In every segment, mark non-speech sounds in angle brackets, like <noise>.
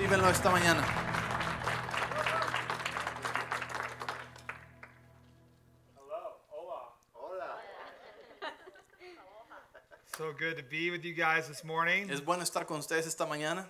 Recíbenlo esta mañana. So good to be with you guys this morning. Es bueno estar con ustedes esta mañana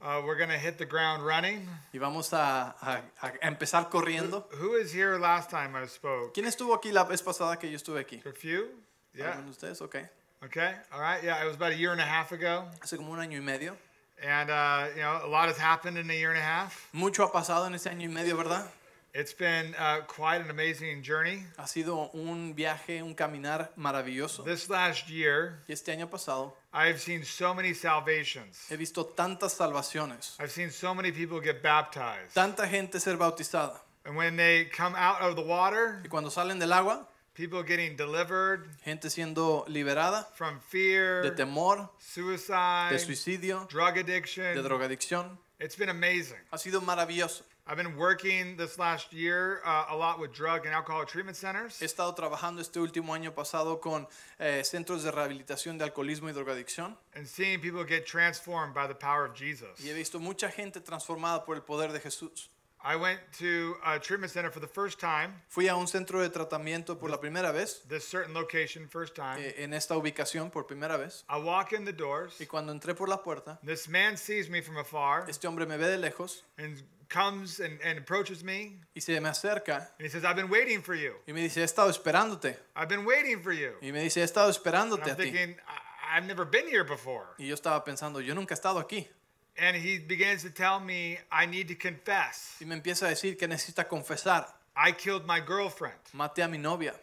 Uh, we're going to hit the ground running. y vamos a, a- a empezar corriendo. Who was here last time I spoke? ¿Quién estuvo aquí la vez pasada que yo estuve aquí? A few? Yeah. ¿Alguno de ustedes? Ok. Okay. All right. Yeah, it was about a year and a half ago. Hace como un año y medio. And, uh, you know, a lot has happened in a year and a half. Mucho ha pasado en ese año y medio, ¿verdad? It's been uh, quite an amazing journey. Ha sido un viaje, un caminar maravilloso. This last year, Y este año pasado I've seen so many salvations. he visto tantas salvaciones, I've seen so many people get baptized. tanta gente ser bautizada. And when they come out of the water, Y cuando salen del agua, people getting delivered gente siendo liberada from de fear, temor, suicide, de suicidio, drug de addiction. drogadicción. It's been amazing. Ha sido maravilloso. I've been working this last year uh, a lot with drug and alcohol treatment centers. He estado trabajando este último año pasado con eh, centros de rehabilitación de alcoholismo y drogadicción and seeing people get transformed by the power of Jesus. y he visto mucha gente transformada por el poder de Jesús. I went to a treatment center for the first time, Fui a un centro de tratamiento por la primera vez, this certain location, first time. eh, en esta ubicación por primera vez, I walk in the doors. y cuando entré por la puerta, This man sees me from afar este hombre me ve de lejos and comes and, and approaches me. y se me acerca And he says, I've been waiting for you. y me dice, he estado esperándote. I've been waiting for you. Y me dice, he estado And esperándote I'm a ti. thinking, I- I've never been here before. Y yo estaba pensando, yo nunca he estado aquí. And he begins to tell me, I need to confess. Y me empieza a decir que necesita confesar. I killed my girlfriend. Maté a mi novia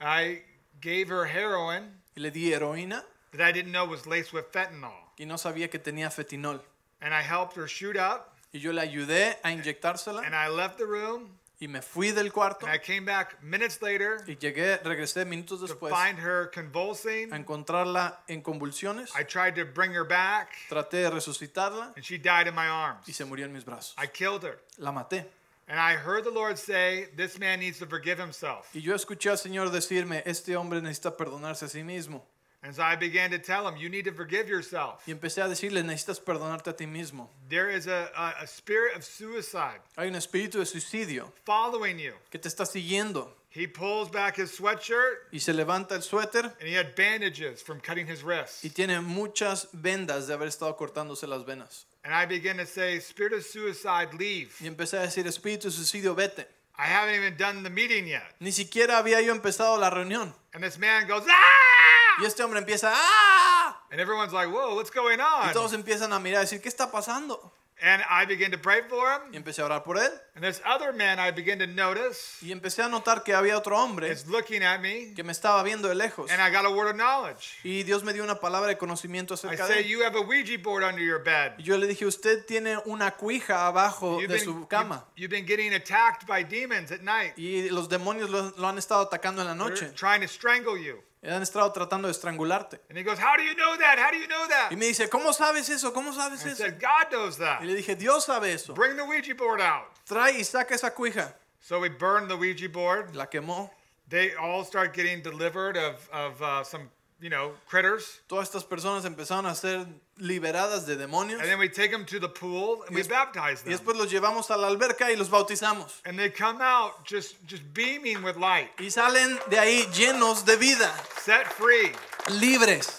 I gave her heroin y le di heroína that I didn't know was laced with fentanyl. y no sabía que tenía fetinol. And I helped her shoot up. Y yo le ayudé a inyectársela And I left the room. Y me fui del cuarto And I came back minutes later y llegué, regresé minutos to después find her convulsing. a encontrarla en convulsiones. I tried to bring her back. Traté de resucitarla And she died in my y arms. se murió en mis brazos. I killed her. La maté. And I heard the Lord say, This man needs to forgive himself. Y yo escuché al Señor decirme, este hombre necesita perdonarse a sí mismo. And so I began to tell him, You need to forgive yourself. Y empecé a decirle, necesitas perdonarte a ti mismo. There is a, a, a spirit of suicide Hay un espíritu de suicidio following you. que te está siguiendo. He pulls back his sweatshirt Y se levanta el suéter and he had bandages from cutting his wrists. y tiene muchas vendas de haber estado cortándose las venas. And I began to say, Spirit of suicide, leave. Y empecé a decir, espíritu de suicidio, vete. I haven't even done the meeting yet. Ni siquiera había yo empezado la reunión. And this man goes, ¡Ah! Y este hombre empieza, ¡ah! And everyone's like, Whoa, what's going Y todos empiezan a mirar y decir, ¿qué está pasando? And I began to pray for Y him. empecé a orar por él. And this other man I began to notice Y empecé a notar que había otro hombre is looking at me. que me estaba viendo de lejos. And I got a word of knowledge. Y Dios me dio una palabra de conocimiento I acerca de say, él. You have a Ouija board under your bed. Y yo le dije, usted tiene una cuija abajo You've de been, su cama. you- you've been getting attacked by demons at night. Y los demonios lo, lo han estado atacando en la They're noche. trying to strangle you. Han estado tratando de estrangularte. And he goes, How do you know that? How do you know that? Y me dice, ¿cómo sabes eso? ¿Cómo sabes I eso? said, God knows that. Y le dije, Dios sabe eso. Bring the Ouija board out. Trae y saca esa cuija. So we burned the Ouija board. La quemó. They all start getting delivered of, of uh, some, you know, critters. Todas estas personas empezaron a ser liberadas de demonios. And then we take them to the pool and we baptize Y them. después los llevamos a la alberca y los bautizamos. And they come out just, just beaming with light, Y salen de ahí llenos de vida, set free. libres.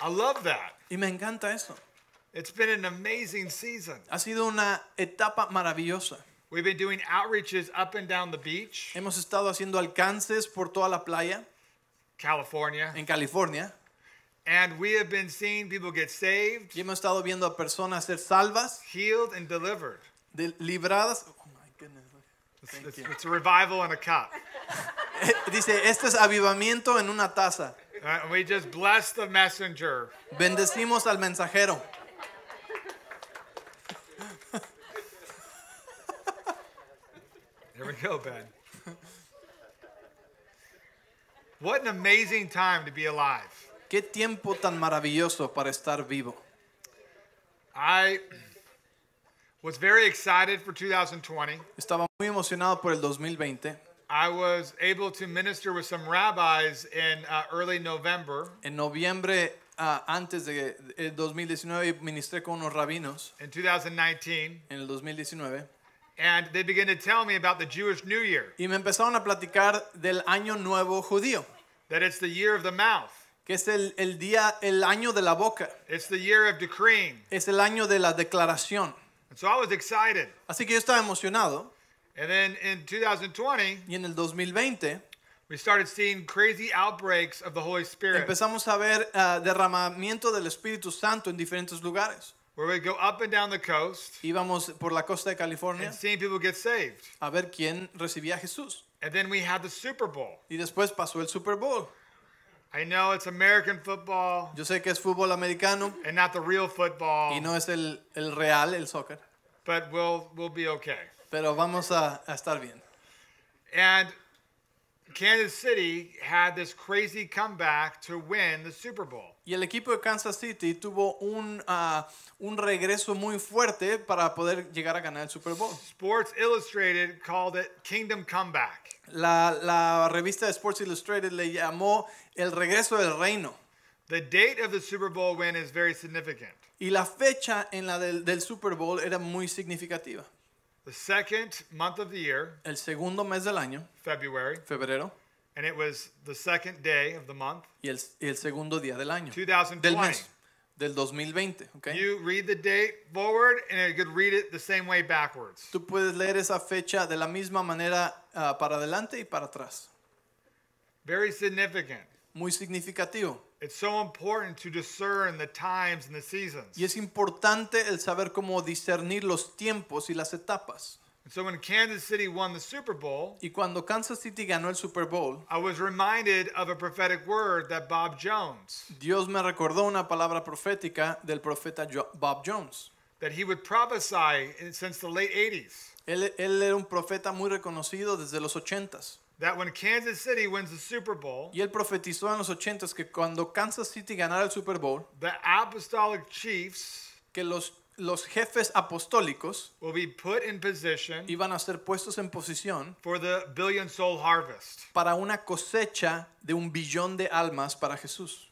I love that. Y me encanta eso. It's been an amazing season. Ha sido una etapa maravillosa. We've been doing outreaches up and down the beach, Hemos estado haciendo alcances por toda la playa California, en California. and we have been seeing people get saved, Y hemos estado viendo a personas ser salvas, healed, and delivered. de- libradas. Oh my goodness. It's, it's, it's a revival in a cup. <laughs> Eh, Dice, este es avivamiento en una taza. Uh, and we just bless the messenger. Bendecimos al mensajero. There we go, Ben. <laughs> What an amazing time to be alive. Qué tiempo tan maravilloso para estar vivo. I was very excited for 2020. Estaba muy emocionado por el 2020. I was able to minister with some rabbis in uh, early November. En noviembre ah, antes de el 2019 ministré con unos rabinos in 2019, en el 2019 and they began to tell me about the Jewish New Year, y me empezaron a platicar del año nuevo judío, that it's the year of the mouth, que es el, el día, el año de la boca, it's the year of decreeing. es el año de la declaración. And so I was excited. Así que yo estaba emocionado And then in 2020, y en el 2020 we started seeing crazy outbreaks of the Holy Spirit, empezamos a ver ah, derramamiento del Espíritu Santo en diferentes lugares. where we go up and down the coast Íbamos por la costa de California and seeing people get saved. a ver quién recibía a Jesús. And then we had the Super Bowl. Y después pasó el Super Bowl. I know it's American football Yo sé que es fútbol americano and not the real football, y no es el, el real, el soccer, but we'll we'll be okay. pero vamos a, a estar bien. And Kansas City had this crazy comeback to win the Super Bowl. Y el equipo de Kansas City tuvo un, ah, un regreso muy fuerte para poder llegar a ganar el Super Bowl. Sports Illustrated called it Kingdom Comeback. La, la revista de Sports Illustrated le llamó el regreso del reino. The date of the Super Bowl win is very significant. Y la fecha en la del, del Super Bowl era muy significativa. The second month of the year, El segundo mes del año, February, febrero, and it was the second day of the month, y el, y el segundo día del año. 2020. Del mes, del 2020, ¿ok? You read the date forward, and you could read it the same way backwards. Tú puedes leer esa fecha de la misma manera ah, para adelante y para atrás. Very significant. Muy significativo. It's so important to discern the times and the seasons. Y es importante el saber cómo discernir los tiempos y las etapas. And so when Kansas City won the Super Bowl, Y cuando Kansas City ganó el Super Bowl, I was reminded of a prophetic word that Bob Jones, Dios me recordó una palabra profética del profeta Jo- Bob Jones. that he would prophesy since the late 80s, Él, él era un profeta muy reconocido desde los 80s. that when Kansas City wins the Super Bowl, Y él profetizó en los 80s que cuando Kansas City ganara el Super Bowl, the apostolic chiefs que los, los jefes apostólicos will be put in position iban a ser puestos en posición for the billion soul harvest. para una cosecha de un billón de almas para Jesús.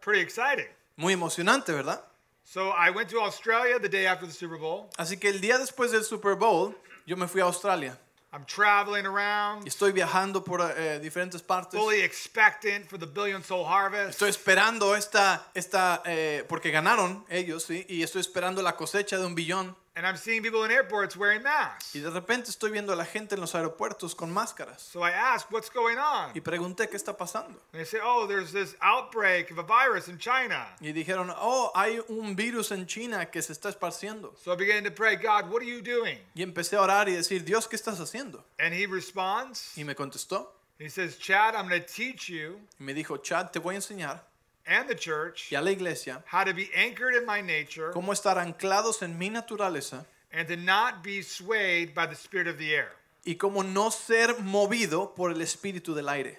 Pretty exciting. Muy emocionante, ¿verdad? So I went to Australia the day after the Super Bowl. Así que el día después del Super Bowl, yo me fui a Australia. I'm traveling around, estoy viajando por eh, diferentes partes. fully expectant for the billion soul harvest. Estoy esperando esta, esta eh, porque ganaron ellos, ¿sí? Y estoy esperando la cosecha de un billón. And I'm seeing people in airports wearing masks. Y de repente estoy viendo a la gente en los aeropuertos con máscaras. So I asked, what's going on? Y pregunté qué está pasando. And they say, oh, there's this outbreak of a virus in China. Y dijeron, oh, hay un virus en China que se está esparciendo. So I began to pray, God, what are you doing? Y empecé a orar y decir, Dios, ¿qué estás haciendo? And he responds, Y me contestó. he says, Chad, I'm going to teach you Y me dijo, Chad, te voy a enseñar and the church y a la iglesia how to be anchored in my nature cómo estar anclados en mi naturaleza and to not be swayed by the spirit of the air. y cómo no ser movido por el espíritu del aire.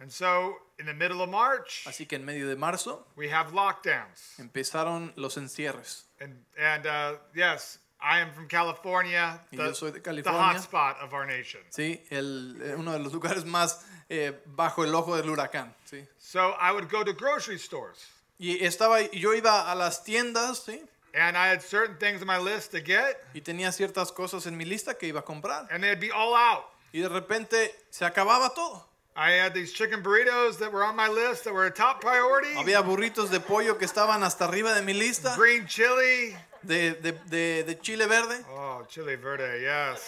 And so in the middle of March, Así que en medio de marzo we have lockdowns. empezaron los encierres. And, and uh, yes, I am from California, Y the, yo soy de the California. hotspot of our nation. ¿sí? El, eh, uno de los lugares más eh, bajo el ojo del huracán. ¿sí? So I would go to grocery stores. Y estaba, yo iba a las tiendas ¿sí? And I had certain things on my list to get, y tenía ciertas cosas en mi lista que iba a comprar. and they'd be all out. Y de repente se acababa todo. I had these chicken burritos that were on my list that were a top priority. Había burritos de pollo que estaban hasta arriba de mi lista, Green chili. de, de, de, de chile verde. Oh, chili verde, yes.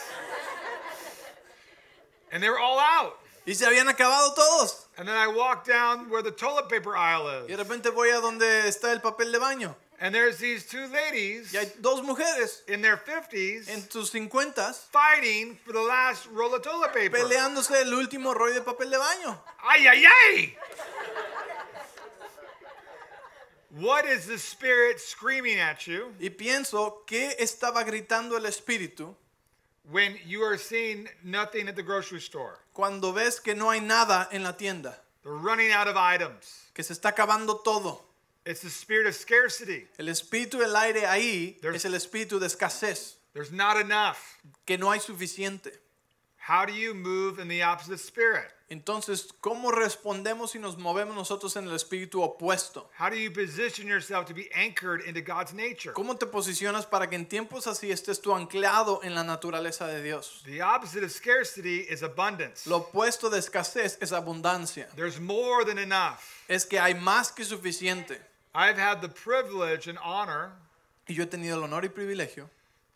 And they were all out. Y se habían acabado todos. And then I walked down where the toilet paper aisle Y de is. repente voy a donde está el papel de baño. And there's these two ladies Y hay dos mujeres in their 50s en sus cincuentas fighting for the last roll of toilet paper. peleándose el último rollo de papel de baño. Ay, ay, ay! What is the spirit screaming at you Y pienso, ¿qué estaba gritando el espíritu when you are seeing nothing at the grocery store? cuando ves que no hay nada en la tienda? They're running out of items. Que se está acabando todo. It's the spirit of scarcity. El espíritu del aire ahí There's- es el espíritu de escasez, There's not enough. que no hay suficiente. How do you move in the opposite spirit? Entonces, ¿cómo respondemos y nos movemos nosotros en el espíritu opuesto? How do you position yourself to be anchored into God's nature? ¿Cómo te posicionas para que en tiempos así estés tú anclado en la naturaleza de Dios? The opposite of scarcity is abundance. Lo opuesto de escasez es abundancia. There's more than enough. Es que hay más que suficiente. I've had the privilege and honor Y yo he tenido el honor y privilegio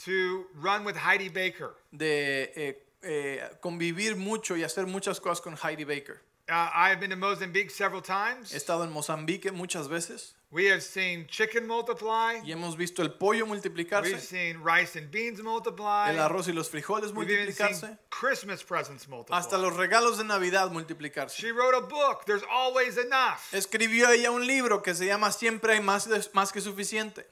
to run with Heidi Baker. de eh, eh, convivir mucho y hacer muchas cosas con Heidi Baker. Uh, I've been to Mozambique several He times. estado en Mozambique muchas veces We have seen chicken multiply. y hemos visto el pollo We've multiplicarse, seen rice and beans multiply. el arroz y los frijoles We've even seen multiplicarse, Christmas presents multiply. hasta los regalos de Navidad multiplicarse. She wrote a book. There's always enough. Escribió ella un libro que se llama Siempre hay más, más que suficiente.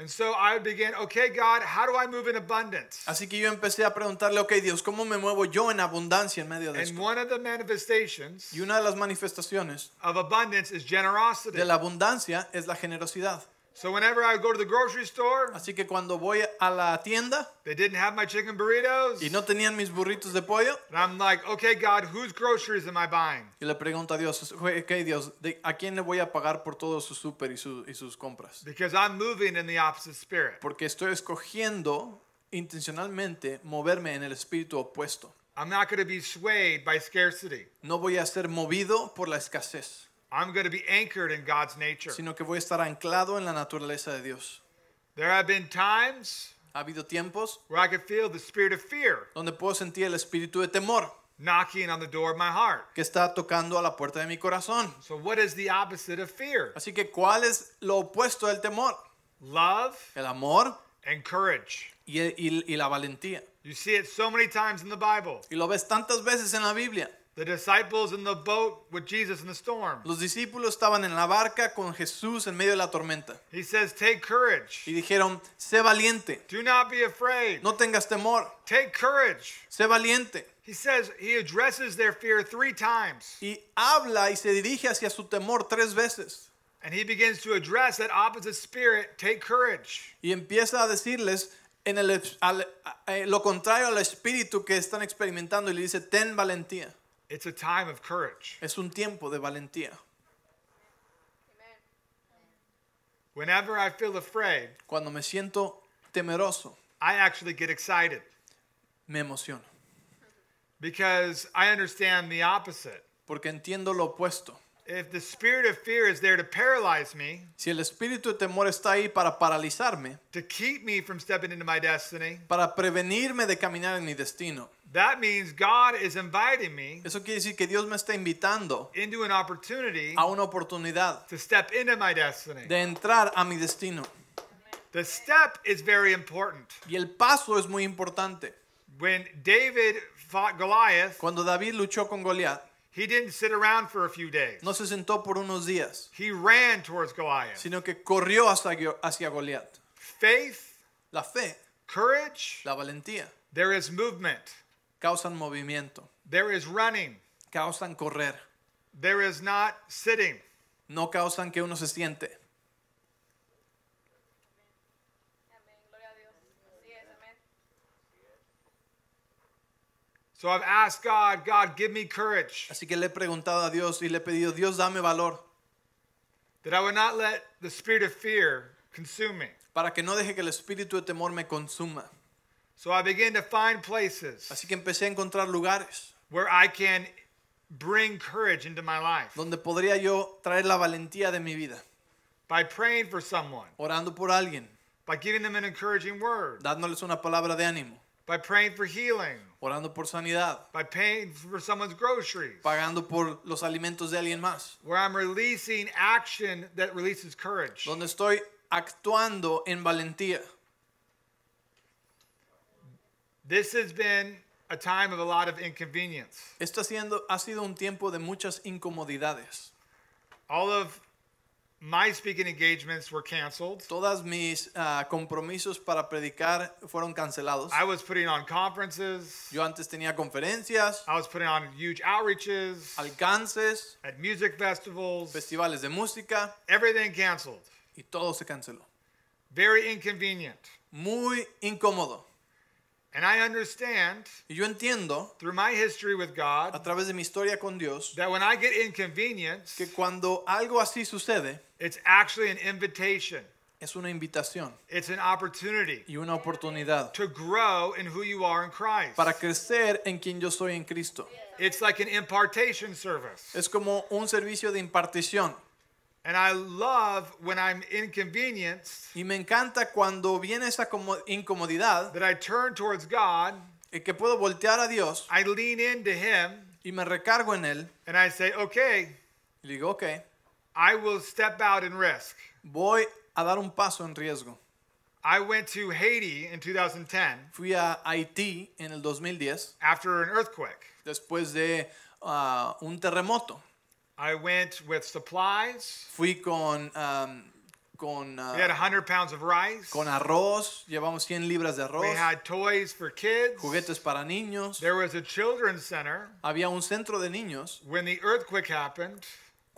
And so I began, okay, God, how do I move in abundance? Así que yo empecé a preguntarle, ok Dios, ¿cómo me muevo yo en abundancia en medio de And esto? one of the manifestations Y una de las manifestaciones of abundance is generosity. de la abundancia es la generosidad. So whenever I go to the grocery store, Así que cuando voy a la tienda they didn't have my chicken burritos. y no tenían mis burritos de pollo, And I'm like, okay, God, whose groceries am I buying? y le pregunto a Dios, ok Dios, ¿de- ¿a quién le voy a pagar por todo su súper y, su- y sus compras? Because I'm moving in the opposite spirit. Porque estoy escogiendo intencionalmente moverme en el espíritu opuesto. I'm not going to be swayed by scarcity. No voy a ser movido por la escasez, I'm going to be anchored in God's nature. sino que voy a estar anclado en la naturaleza de Dios. There have been times Ha habido tiempos where I could feel the spirit of fear donde puedo sentir el espíritu de temor knocking on the door of my heart. que está tocando a la puerta de mi corazón. So, what is the opposite of fear? Así que, ¿cuál es lo opuesto del temor? Love El amor and courage. y, y- y la valentía. You see it so many times in the Bible. Y lo ves tantas veces en la Biblia. The disciples in the boat with Jesus in the storm. Los discípulos estaban en la barca con Jesús en medio de la tormenta He says, Take courage. y dijeron, sé valiente, Do not be afraid. no tengas temor, Take courage. sé valiente. He says, He addresses their fear three times. Y habla y se dirige hacia su temor tres veces. And he begins to address that opposite spirit. Take courage. Y empieza a decirles en el, al- eh, lo contrario al espíritu que están experimentando y le dice, ten valentía. It's a time of courage. Es un tiempo de valentía. Whenever I feel afraid, Cuando me siento temeroso, I actually get excited me emociono. because I understand the opposite. Porque entiendo lo opuesto. If the spirit of fear is there to paralyze me, Si el espíritu de temor está ahí para paralizarme, to keep me from stepping into my destiny, para prevenirme de caminar en mi destino, that means God is inviting me eso quiere decir que Dios me está invitando into an opportunity a una oportunidad to step into my destiny. de entrar a mi destino. The step is very important. Y el paso es muy importante. When David fought Goliath, Cuando David luchó con Goliat, he didn't sit around for a few days. no se sentó por unos días, He ran towards Goliath. sino que corrió hacia, hacia Goliat. Faith, La fe, courage, la valentía, there is movement, causan movimiento, there is running, causan correr, there is not sitting. no causan que uno se siente. Amén, gloria a Dios. Así es, amén. So I've asked God, God, give me courage. Así que le he preguntado a Dios y le he pedido, Dios, dame valor that I would not let the spirit of fear consume me. para que no deje que el espíritu de temor me consuma. So I began to find places Así que empecé a encontrar lugares where I can bring courage into my life. donde podría yo traer la valentía de mi vida, by praying for someone, orando por alguien, by giving them an encouraging word, dándoles una palabra de ánimo, by praying for healing, orando por sanidad, by paying for someone's groceries, pagando por los alimentos de alguien más, where I'm releasing action that releases courage. donde estoy actuando en valentía. This has been a time of a lot of inconvenience. Esto haciendo, ha sido un tiempo de muchas incomodidades. All of my speaking engagements were canceled. Todas mis ah, compromisos para predicar fueron cancelados. I was putting on conferences. Yo antes tenía conferencias, I was putting on huge outreaches alcances, at music festivals. festivales de música Everything canceled. y todo se canceló. Very inconvenient. Muy incómodo. And I understand Y yo entiendo, through my history with God, a través de mi historia con Dios, that when I get inconvenienced, que cuando algo así sucede, it's actually an invitation. es una invitación It's an opportunity y una oportunidad to grow in who you are in Christ. para crecer en quien yo soy en Cristo. It's like an impartation service. Es como un servicio de impartición. And I love when I'm inconvenienced Y me encanta cuando viene esa incomodidad, that I turn towards God, eh, que puedo voltear a Dios I lean into Him, y me recargo en Él and I say, okay, y digo, ok, I will step out and risk. voy a dar un paso en riesgo. I went to Haiti in 2010 Fui a Haití en el 2010 after an earthquake. después de ah, un terremoto. I went with supplies. Fui con, am, con, ah, We had 100 pounds of rice. con arroz, llevamos 100 libras de arroz, We had toys for kids. juguetes para niños. There was a children's center. Había un centro de niños. When the earthquake happened,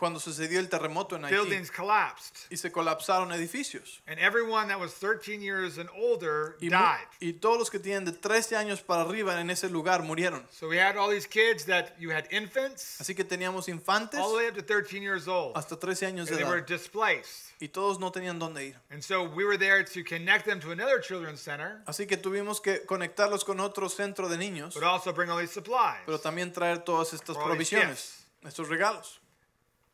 Cuando sucedió el terremoto en Haití buildings collapsed. y se colapsaron edificios. And everyone that was 13 years and older Y, mu- died. y todos los que tienen de 13 años para arriba en ese lugar murieron. So we had all these kids that you had infants Así que teníamos infantes all the way up to 13 years old. hasta 13 años de they were edad. displaced. Y todos no tenían dónde ir. And so we were there to connect them to another children's center, Así que tuvimos que conectarlos con otro centro de niños, but also bring all these supplies. pero también traer todas estas All these provisiones, estos regalos.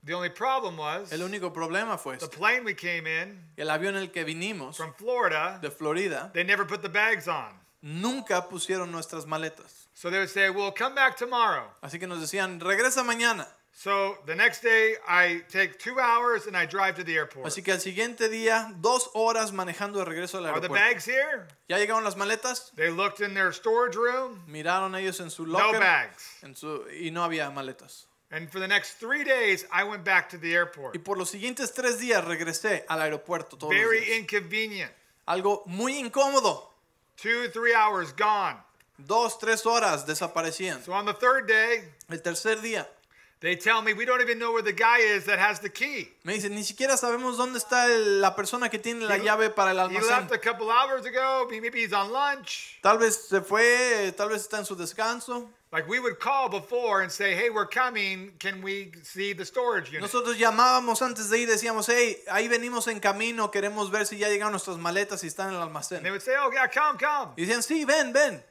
The only problem was El único problema fue the este. plane we came in El avión en el que vinimos from Florida, de Florida they never put the bags on. nunca pusieron nuestras maletas. So they would say, We'll come back tomorrow. Así que nos decían, regresa mañana. So the next day, I take two hours and I drive to the airport. Así que al siguiente día, dos horas manejando de regreso al Are the aeropuerto. bags here? ¿Ya llegaron las maletas? They looked in their storage room, Miraron ellos en su no locker bags. en su- y no había maletas. And for the next three days, I went back to the airport. Y por los siguientes tres días regresé al aeropuerto todos los Very días. inconvenient. Algo muy incómodo. Two, three hours gone. Dos, tres horas desaparecían. So on the third day, El tercer día they tell me we don't even know where the guy is that has the key. me dicen, ni siquiera sabemos dónde está el- la persona que tiene la He- llave para el He left almacén. a couple hours ago. Maybe he's on lunch. Tal vez se fue, tal vez está en su descanso. Like we would call before and say, "Hey, we're coming. Can we see the storage unit?" Nosotros llamábamos antes de ir, decíamos, hey, ahí venimos en camino, queremos ver si ya llegaron nuestras maletas y están en el And they almacén. would say, "Oh yeah, come, come." Y decían, sí, ven, ven.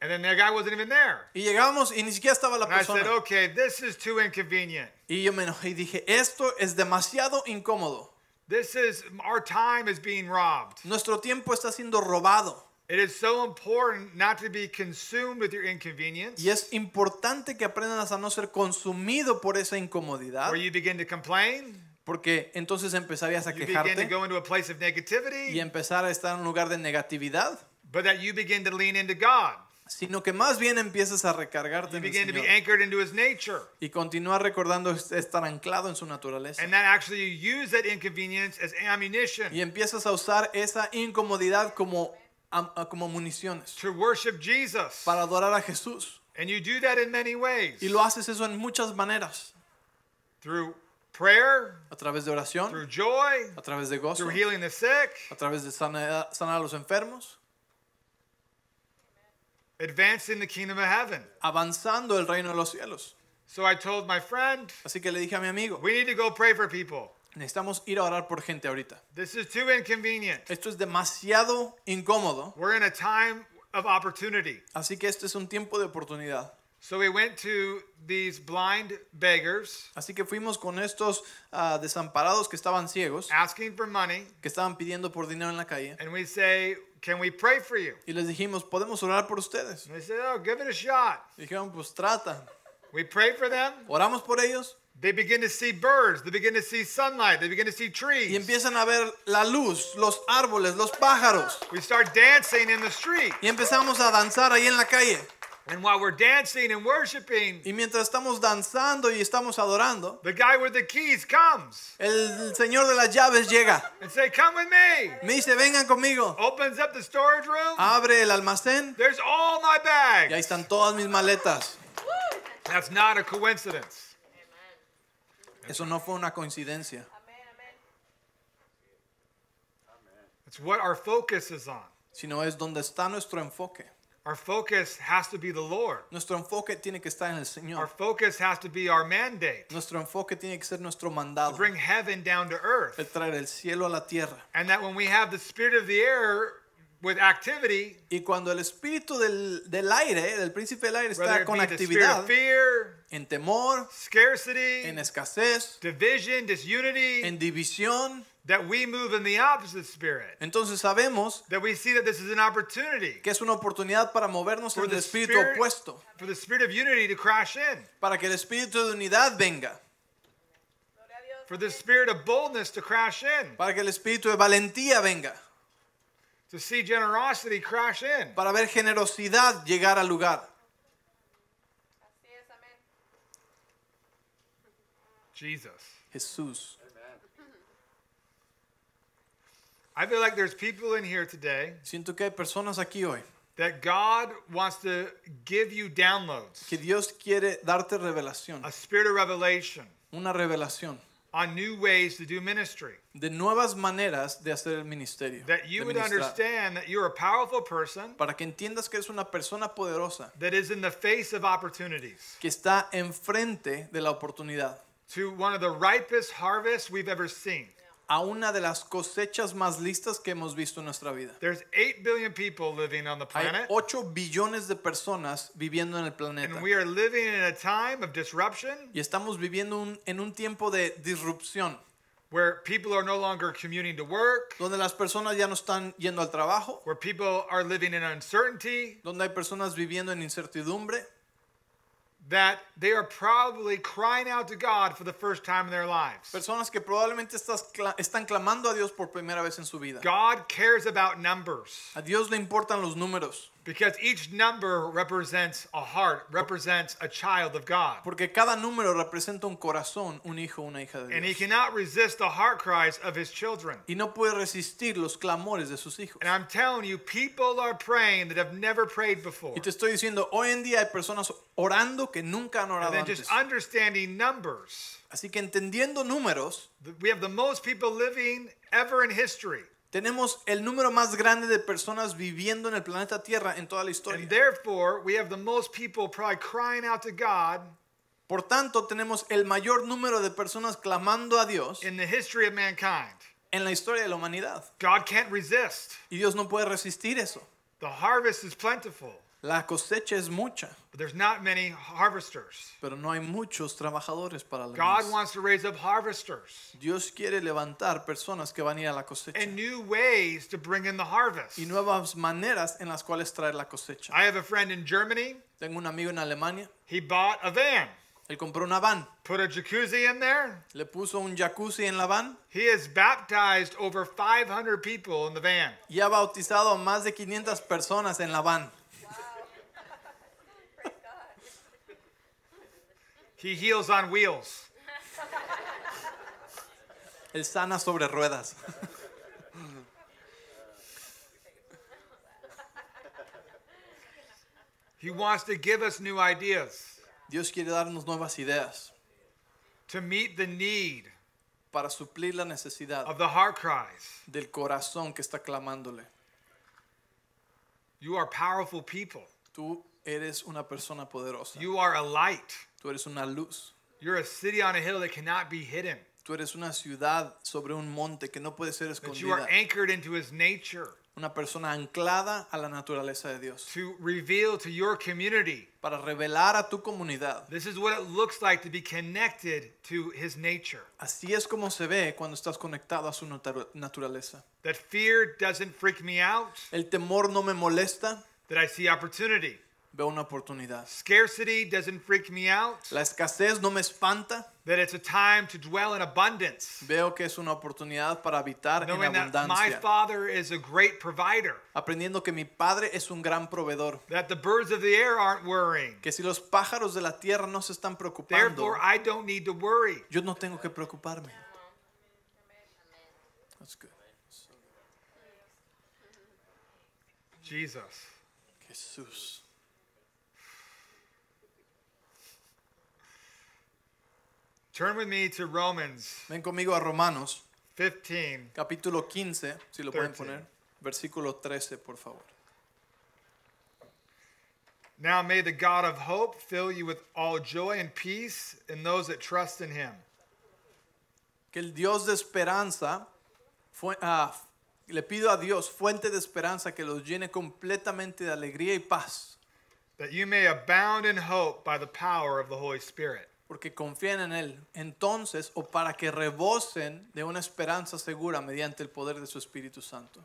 And then the guy wasn't even there. Y llegábamos y ni siquiera estaba la And I said, persona. "Okay, this is too inconvenient. Y yo me enojé y dije, esto es demasiado incómodo. This is our time is being robbed. Nuestro tiempo está siendo robado. It is so important not to be consumed with your inconvenience, Y es importante que aprendas a no ser consumido por esa incomodidad, where you begin to complain, porque entonces empezarías a you begin to quejarte go into a place of y negativity, empezar a estar en un lugar de negatividad, but that you begin to lean into God. Sino que más bien empiezas a recargarte You en el begin to be Señor anchored into His nature. y continuar recordando estar anclado en su naturaleza. And that actually you use that inconvenience as ammunition Y empiezas a usar esa incomodidad como, am- a- como municiones to worship Jesus. para adorar a Jesús. And you do that in many ways Y lo haces eso en muchas maneras, through prayer, a través de oración, through joy, a través de gozo, through healing the sick, a través de sanar a los enfermos, advancing the kingdom of heaven. avanzando el reino de los cielos. So I told my friend, Así que le dije a mi amigo, we need to go pray for people. necesitamos ir a orar por gente ahorita. This is too inconvenient. Esto es demasiado incómodo, We're in a time of opportunity. así que este es un tiempo de oportunidad. So we went to these blind beggars Así que fuimos con estos ah, desamparados que estaban ciegos, asking for money, que estaban pidiendo por dinero en la calle, and we say, Can we pray for you? y les dijimos, podemos orar por ustedes. And they said, Oh, give it a shot. Dijeron, pues trata. We pray for them. Oramos por ellos They begin to see birds, they begin to see sunlight, they begin to see y trees. empiezan a ver la luz, los árboles, los pájaros. We start dancing in the street. Y empezamos a danzar ahí en la calle. And while we're dancing and worshiping, Y mientras estamos danzando y estamos adorando, the guy with the keys comes el Señor de las llaves llega. and say, Come with me. Me dice, vengan conmigo. Opens up the storage room. Abre el almacén There's all my y ahí están todas mis maletas. That's not a coincidence. Eso no fue una coincidencia. It's what our focus is on. sino es donde está nuestro enfoque. Our focus has to be the Lord. Nuestro enfoque tiene que estar en el Señor. Our focus has to be our mandate Nuestro enfoque tiene que ser nuestro to bring heaven down to earth. El traer el cielo a la tierra. And that when we have the spirit of the air with activity, Y cuando el espíritu del, del aire, del príncipe del aire, está con be the spirit actividad, fear, en temor, scarcity, en escasez, division, disunity, en división, that we move in the opposite spirit. entonces sabemos That we see that this is an opportunity que es una oportunidad para movernos for en the el espíritu spirit, opuesto, for the spirit of unity to crash in, para que el espíritu de unidad venga, for the spirit of boldness to crash in, para que el espíritu de valentía venga, to see generosity crash in. para ver generosidad llegar al lugar. Así es, amén. Jesus. Jesús. I feel like there's people in here today Siento que hay personas aquí hoy that God wants to give you downloads, que Dios quiere darte revelación, a spirit of revelation una revelación on new ways to do ministry. de nuevas maneras de hacer el ministerio. That you would understand that you're a powerful person para que entiendas que eres una persona poderosa that is in the face of opportunities que está enfrente de la oportunidad, to one of the ripest harvests we've ever seen. A una de las cosechas más listas que hemos visto en nuestra vida. There's 8 billion people living on the Hay planet, 8 billones de personas viviendo en el planeta and we are living in a time of disruption y estamos viviendo un- en un tiempo de disrupción where people are no longer commuting to work, donde las personas ya no están yendo al trabajo, where people are living in uncertainty, donde hay personas viviendo en incertidumbre, that they are probably crying out to God for the first time in their lives. personas que probablemente estás están clamando a Dios por primera vez en su vida. God cares about numbers A Dios le importan los números, because each number represents a heart, represents a child of God. porque cada número representa un corazón, un hijo, una hija de Dios. And he cannot resist the heart cries of his children. Y no puede resistir los clamores de sus hijos. And I'm telling you, people are praying that have never prayed before. Y te estoy diciendo, hoy en día hay personas orando que nunca han orado And orado then antes. just understanding numbers. Así que entendiendo números, We have the most people living ever in history. Tenemos el número más grande de personas viviendo en el planeta Tierra en toda la historia. And therefore, we have the most people probably crying out to God Por tanto, tenemos el mayor número de personas clamando a Dios in the history of mankind. en la historia de la humanidad. God can't resist. Y Dios no puede resistir eso. The harvest is plentiful, La cosecha es mucha, but there's not many harvesters. pero no hay muchos trabajadores para la God wants to raise up harvesters Dios quiere levantar personas que van a ir a la cosecha and new ways to bring in the harvest. y nuevas maneras en las cuales traer la cosecha. I have a friend in Germany. Tengo un amigo en Alemania, He bought a van, él compró una van, put a jacuzzi in there. le puso un jacuzzi en la van He has baptized over 500 people in the van. y ha bautizado a más de 500 personas en la van. He heals on wheels. <laughs> Él sana sobre ruedas. <laughs> He wants to give us new ideas Dios quiere darnos nuevas ideas to meet the need para suplir la necesidad of the heart cries. del corazón que está clamándole. You are powerful people. Tú eres una persona poderosa. You are a light. Tú eres una luz. You're a city on a hill that cannot be hidden. Tú eres una ciudad sobre un monte que no puede ser That you are escondida. anchored into his nature Una persona anclada a la naturaleza de Dios. to reveal to your community. Para revelar a tu comunidad. This is what it looks like to be connected to his nature. Así es como se ve cuando estás conectado a su natu- naturaleza. That fear doesn't freak me out, El temor no me molesta, that I see opportunity. Veo una oportunidad. Scarcity doesn't freak me out, La escasez no me espanta, that it's a time to dwell in abundance. veo que es una oportunidad para habitar en Knowing that my. Father is a great provider, Aprendiendo que mi Padre es un gran proveedor. that the birds of the air aren't worrying. Que si los pájaros de la tierra no se están preocupando, Therefore, I don't need to worry. yo no tengo que preocuparme. That's good. Jesus. Jesús. Turn with me to Romans Ven conmigo a Romanos, 15. capítulo 15, si lo pueden poner. Versículo 13, por favor. Now may the God of hope fill you with all joy and peace in those that trust in him. Que el Dios de esperanza, fue, ah, le pido a Dios, fuente de esperanza, que los llene completamente de alegría y paz, that you may abound in hope by the power of the Holy Spirit. Porque confían en Él. Entonces, o para que rebosen de una esperanza segura mediante el poder de su Espíritu Santo.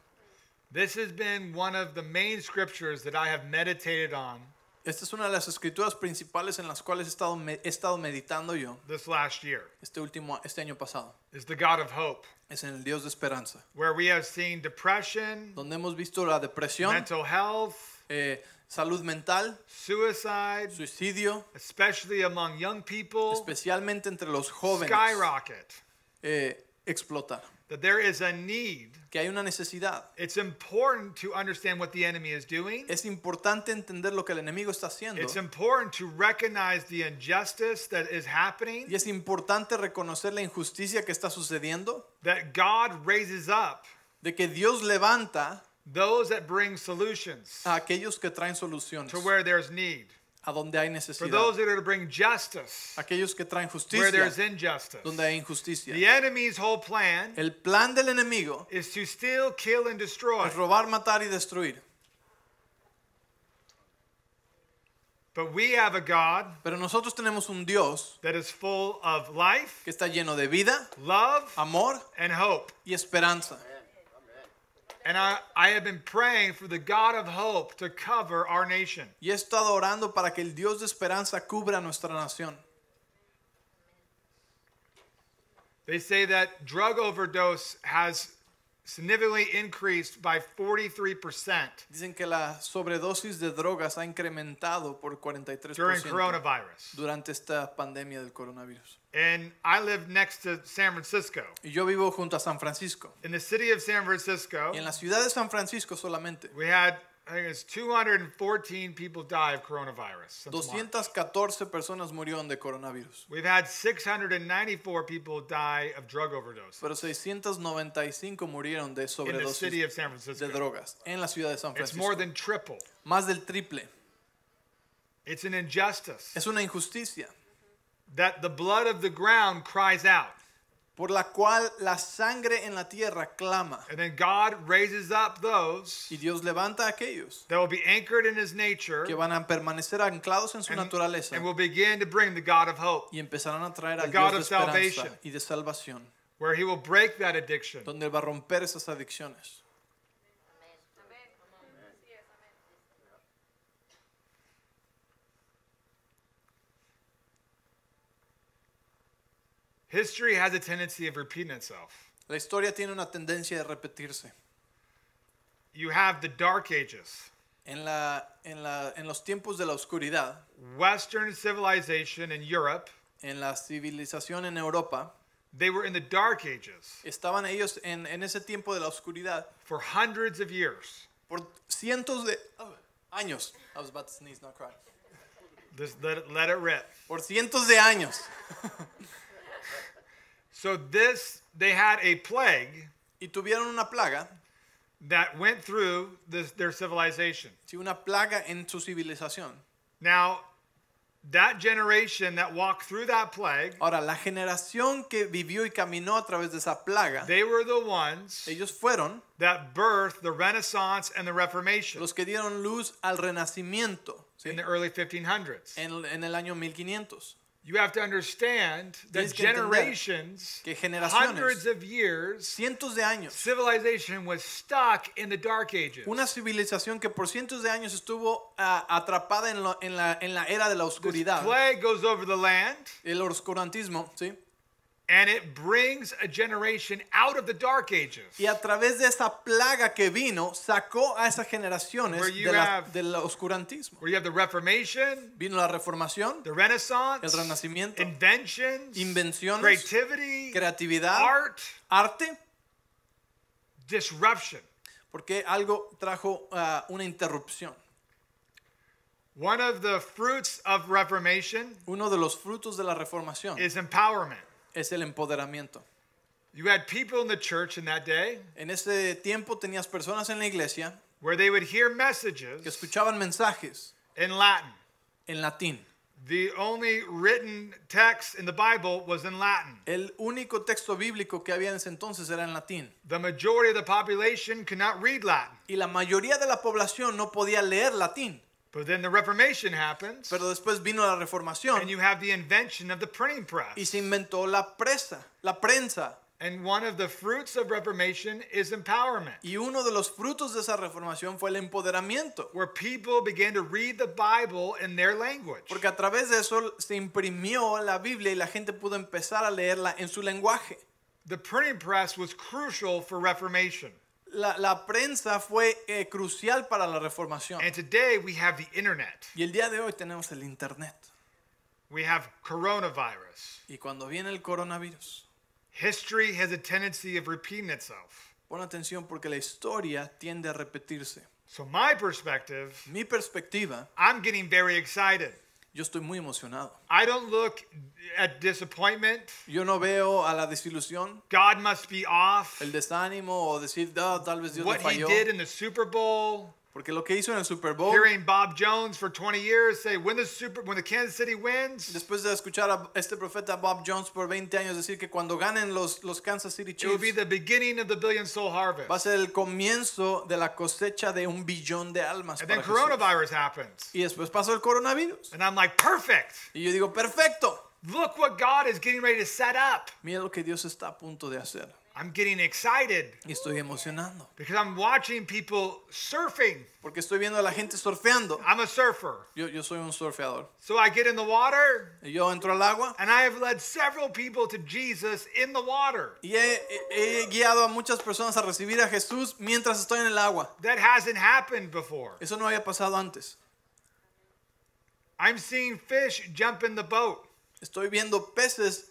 This has been one of the main scriptures that I have meditated on Esta es una de las escrituras principales en las cuales he estado, me- he estado meditando yo this last year. este, último, este año pasado. Is the God of hope, Es en el Dios de esperanza, where we have seen depression, donde hemos visto la depresión, mental health, eh, salud mental, suicide, suicidio, especially among young people, especialmente entre los jóvenes, skyrocket. eh, explotar. That there is a need. Que hay una necesidad. It's important to understand what the enemy is doing. Es importante entender lo que el enemigo está haciendo. It's important to recognize the injustice that is happening. Y es importante reconocer la injusticia que está sucediendo. That God raises up De que Dios levanta those that bring solutions a aquellos que traen soluciones. to where there's need. A donde hay necesidad. For those that are to bring justice Aquellos que traen justicia where there's injustice. Donde hay injusticia. The enemy's whole plan El plan del enemigo is to steal, kill, and destroy. es robar, matar y destruir. But we have a God Pero nosotros tenemos un Dios that is full of life, que está lleno de vida, love, amor and hope. y esperanza. And I, I have been praying for the God of hope to cover our nation. Y he estado orando para que el Dios de esperanza cubra nuestra nación. They say that drug overdose has significantly increased by 43% Dicen que la sobredosis de drogas ha incrementado por 43% during coronavirus. durante esta pandemia del coronavirus. And I live next to San Francisco. Y yo vivo junto a San Francisco. In the city of San Francisco, Y en la ciudad de San Francisco solamente we had, I think it's 214 people die of coronavirus. since March. 214 personas murieron de coronavirus. We've had 694 people die of drug overdose Pero 695 murieron de sobredosis. in the city of San Francisco. de drogas en la ciudad de San Francisco. It's more than triple. Más del triple. It's an injustice Es una injusticia that the blood of the ground cries out. por la cual la sangre en la tierra clama. And then God raises up those Y Dios levanta a aquellos that will be anchored in his nature que van a permanecer anclados en su and, naturaleza and will begin to bring the God of hope, y empezarán a traer al God Dios de of esperanza salvation. y de salvación, where he will break that addiction. donde Él va a romper esas adicciones. Amén. Así es, amén. History has a tendency of repeating itself. La historia tiene una tendencia de repetirse. You have the Dark Ages. En, la, en, la, en los tiempos de la oscuridad, Western civilization in Europe, en la civilización en Europa, they were in the Dark Ages estaban ellos en, en ese tiempo de la oscuridad for hundreds of years. por cientos de oh, años. I was about to sneeze, not cry. Just let it, let it rip. Por cientos de años. <laughs> So this, they had a plague Y tuvieron una plaga, that went through this, their civilization. sí, una plaga en su civilización. Now, that generation that walked through that plague, Ahora, la generación que vivió y caminó a través de esa plaga, they were the ones ellos fueron that birthed the Renaissance and the Reformation los que dieron luz al renacimiento ¿sí? in the early 1500s. en, en el año 1500. You have to understand that generations, hundreds of years, Cientos de años. civilization was stuck in the Dark Ages. Una civilización que por cientos de años estuvo ah, atrapada en, lo- en la, en la era de la This oscuridad, plague goes over the land, el oscurantismo, ¿sí? And it brings a generation out of the Dark Ages. Y a través de esa plaga que vino, sacó a esas generaciones de la- have- del oscurantismo. Where you have the Reformation, Vino la reformación, the Renaissance, el renacimiento, inventions, invenciones, creativity, creatividad, art, arte, disruption. porque algo trajo ah, una interrupción. One of the fruits of Reformation Uno de los frutos de la reformación is empowerment. Es el empoderamiento. You had people in the church in that day En ese tiempo tenías personas en la iglesia where they would hear que messages escuchaban mensajes in Latin. en latín. The only written text in the Bible was in Latin. El único texto bíblico que había en ese entonces era en latín. The majority of the population could not read Latin. Y la mayoría de la población no podía leer latín. But then the Reformation happens, Pero después vino la reformación and you have the invention of the printing press. y se inventó la presa, la prensa. And one of the fruits of Reformation is empowerment, Y uno de los frutos de esa reformación fue el empoderamiento. where people began to read the Bible in their language. Porque a través de eso se imprimió la Biblia y la gente pudo empezar a leerla en su lenguaje. The printing press was crucial for Reformation. La, la prensa fue eh, crucial para la reformación. And today we have the internet. Y el día de hoy tenemos el Internet. We have coronavirus. Y cuando viene el coronavirus, History has a tendency of repeating itself. pon atención porque la historia tiende a repetirse. So my perspective, Mi perspectiva, I'm getting very excited. Yo estoy muy emocionado. I don't look at disappointment. Yo no veo a la desilusión, God must be off. el desánimo o decir, "Ah, tal vez Dios What he falló. did in the Super Bowl, Porque lo que hizo en el Super Bowl, hearing Bob Jones for 20 years say when the Super when the Kansas City wins, después de escuchar a este profeta Bob Jones por 20 años decir que cuando ganen los, los Kansas City it will be Chiefs, the beginning of the billion soul harvest. va a ser el comienzo de la cosecha de un billón de almas. And then coronavirus happens. Y después pasó el coronavirus. And I'm like, perfect. Y yo digo, perfecto. Look what God is getting ready to set up. Mira lo que Dios está a punto de hacer. I'm getting excited Y estoy emocionando. because I'm watching people surfing. Porque estoy viendo a la gente surfeando. I'm a surfer. Yo, yo soy un surfeador. So I get in the water Y yo entro al agua and I have led several people to Jesus in the water. y he, he- he guiado a muchas personas a recibir a Jesús mientras estoy en el agua. That hasn't happened before. Eso no había pasado antes. I'm seeing fish jump in the boat. Estoy viendo peces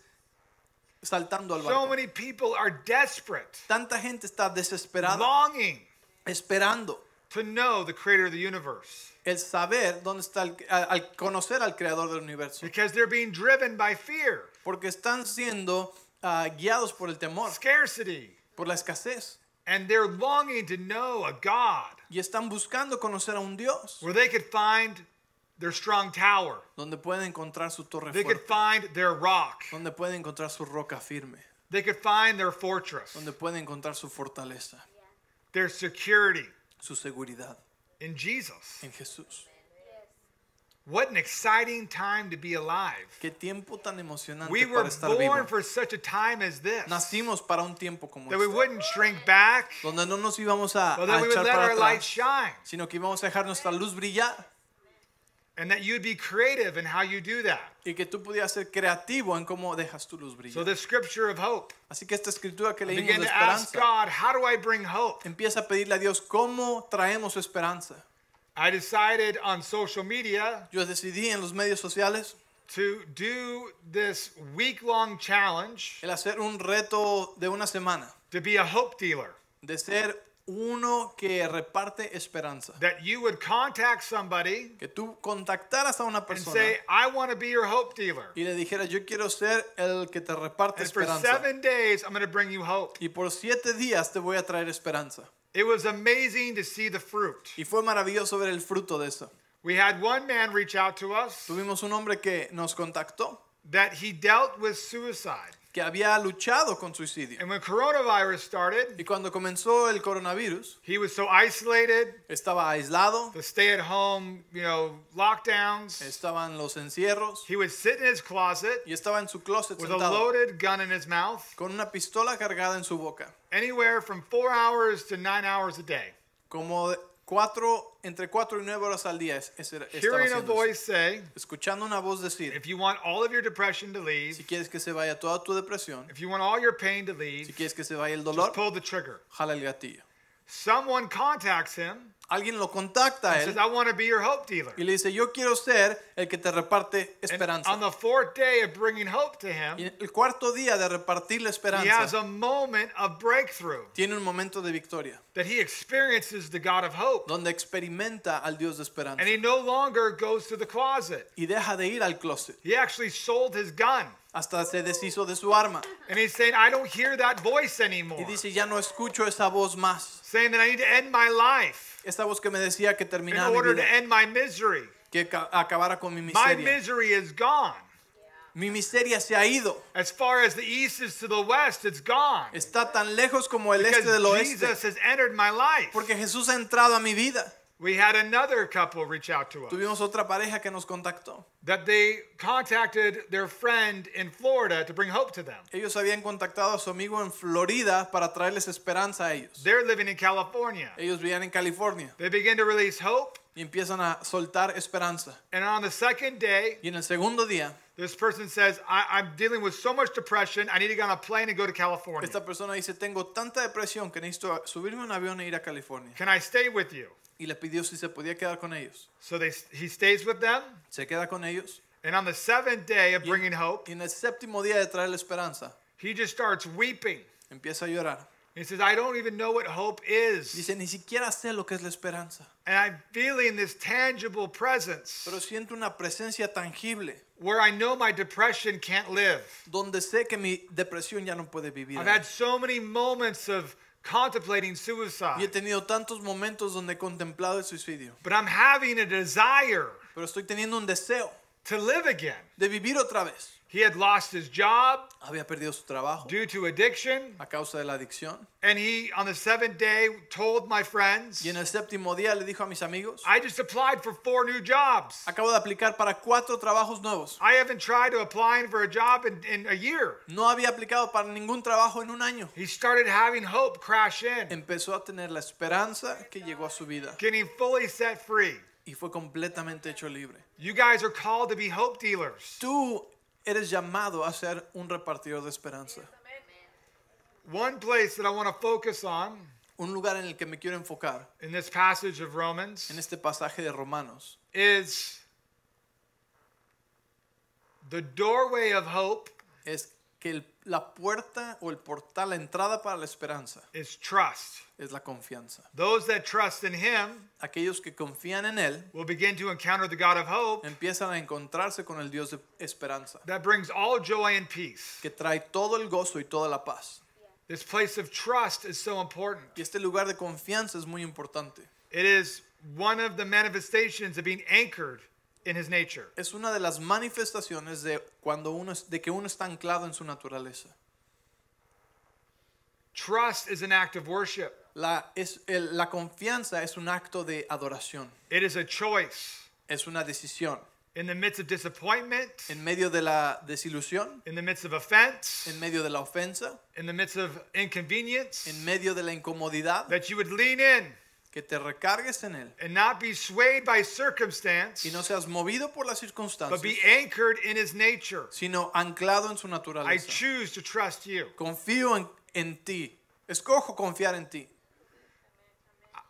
saltando al So barco. many people are desperate, Tanta gente está desesperada, longing esperando to know the creator of the universe el saber dónde está, el, al al conocer al creador del universo. because they're being driven by fear, Porque están siendo ah, guiados por el temor, scarcity, por la escasez. and they're longing to know a God Y están buscando conocer a un Dios where they could find their strong tower, donde pueden encontrar su torre they could fuerte, find their rock, donde pueden encontrar su roca firme, they could find their fortress, donde pueden encontrar su fortaleza, their security su seguridad in Jesus. en Jesús. What an exciting time to be alive. Qué tiempo tan emocionante We were para estar vivo. born for such a time as this. Nacimos para un tiempo como That we wouldn't shrink back, donde no nos íbamos a, but a we echar let para atrás, shine. sino que íbamos a dejar nuestra luz brillar And that you'd be creative in how you do that. y que tú pudieras ser creativo en cómo dejas tu luz brillar. So the scripture of hope. Así que esta escritura que leímos Begin de to ask esperanza, God, how do I bring hope? empieza a pedirle a Dios cómo traemos esperanza. I decided on social media Yo decidí en los medios sociales to do this week long challenge el hacer un reto de una semana, to be a hope dealer. de ser uno que reparte esperanza. That you would contact somebody Que tú contactaras a una persona and say, I want to be your hope dealer. y le dijeras, yo quiero ser el que te reparte And for esperanza. seven days, I'm going to bring you hope. Y por siete días te voy a traer esperanza. It was amazing to see the fruit. Y fue maravilloso ver el fruto de eso. We had one man reach out to us Tuvimos un hombre que nos contactó, that he dealt with suicide. Que había luchado con suicidio. And when coronavirus started, Y cuando comenzó el coronavirus, he was so isolated, estaba aislado, the stay at home, you know, lockdowns. estaban los encierros He would sit in his closet y estaba en su closet with a loaded gun in his mouth, con una pistola cargada en su boca, anywhere from four hours to nine hours a day. como cuatro, entre cuatro y nueve horas al día. es- Hearing a voice say, Escuchando una voz decir, if you want all of your depression to si leave, quieres que se vaya toda tu depresión, if you want all your pain to si leave, quieres que se vaya el just dolor, pull the trigger. jala el gatillo. Someone contacts him Alguien lo contacta a and says, él I want to be your hope dealer. y le dice, yo quiero ser el que te reparte And esperanza. on the fourth day of bringing hope to him, Y el cuarto día de repartirle he has esperanza, a moment of breakthrough tiene un momento de victoria, that he experiences the God of hope. donde experimenta al Dios de esperanza. And he no longer goes to the closet. Y deja de ir al closet, He actually sold his gun. hasta se deshizo de su arma. And he's saying, I don't hear that voice Y anymore. dice, ya no escucho esa voz más. Saying that I need to end my life Esa voz que me decía que in terminaba mi order to vida end my misery. que ca- acabara con mi My miseria. misery is gone. Mi miseria se ha ido. As far as the east is to the west, it's gone. Está tan lejos como el este del oeste. Jesus has entered my life. Porque Jesús ha entrado a mi vida. We had another couple reach out to us Tuvimos otra pareja que nos contactó. that they contacted their friend in Florida to bring hope to them. Ellos habían contactado a su amigo en Florida para traerles esperanza a ellos. They're living in California. Ellos vivían en California They begin to release hope, y empiezan a soltar esperanza. and on the second day, Y en el segundo día, this person says, I, I'm dealing with so much depression, I need to get on a plane and go to California. esta persona dice, tengo tanta depresión que necesito subirme a un avión e ir a California. Can I stay with you? Y le pidió si se podía quedar con ellos. So they, he stays with them, Se queda con ellos. and on the seventh day of bringing hope, Y en el séptimo día de traer la esperanza, he just starts weeping. empieza a llorar. He says, I don't even know what hope is. Dice, ni siquiera sé lo que es la esperanza. And I'm feeling this tangible presence Pero siento una presencia tangible where I know my depression can't live. donde sé que mi depresión ya no puede vivir. I've had so many moments of contemplating suicide. Y he tenido tantos momentos donde he contemplado el suicidio. but I'm having a desire Pero estoy teniendo un deseo to live again. de vivir otra vez. He had lost his job Había perdido su trabajo due to addiction, a causa de la adicción. and he, on the seventh day, told my friends, Y en el séptimo día le dijo a mis amigos, I just applied for four new jobs. acabo de aplicar para cuatro trabajos nuevos. I haven't tried to apply for a job in, in a year. No había aplicado para ningún trabajo en un año. He started having hope crash in, Empezó a tener la esperanza que llegó a su vida getting fully set free. y fue completamente hecho libre. You guys are called to be hope dealers. Tú eres llamado a ser un repartidor de esperanza. One place that I want to focus on Un lugar en el que me quiero enfocar in this passage of Romans en este pasaje de Romanos is the doorway of hope es que el- la puerta o el portal, la entrada para la esperanza is trust. es la confianza. Those that trust in Him Aquellos que confían en Él will begin to encounter the God of hope empiezan a encontrarse con el Dios de esperanza, that brings all joy and peace. que trae todo el gozo y toda la paz. This place of trust is so important. Y este lugar de confianza es muy importante. It is one of the manifestations of being anchored in His nature. Es una de las manifestaciones de cuando uno es- de que uno está anclado en su naturaleza. Trust is an act of worship. La, es, el- la confianza es un acto de adoración, It is a choice es una decisión. in the midst of disappointment, En medio de la desilusión, in the midst of offense, en medio de la ofensa, in the midst of inconvenience, en medio de la incomodidad, that you would lean in que te recargues en Él and not be swayed by circumstance, y no seas movido por las but circunstancias, be anchored in His nature. sino anclado en su I naturaleza. choose to trust you. Confío en, en ti, escojo confiar en ti.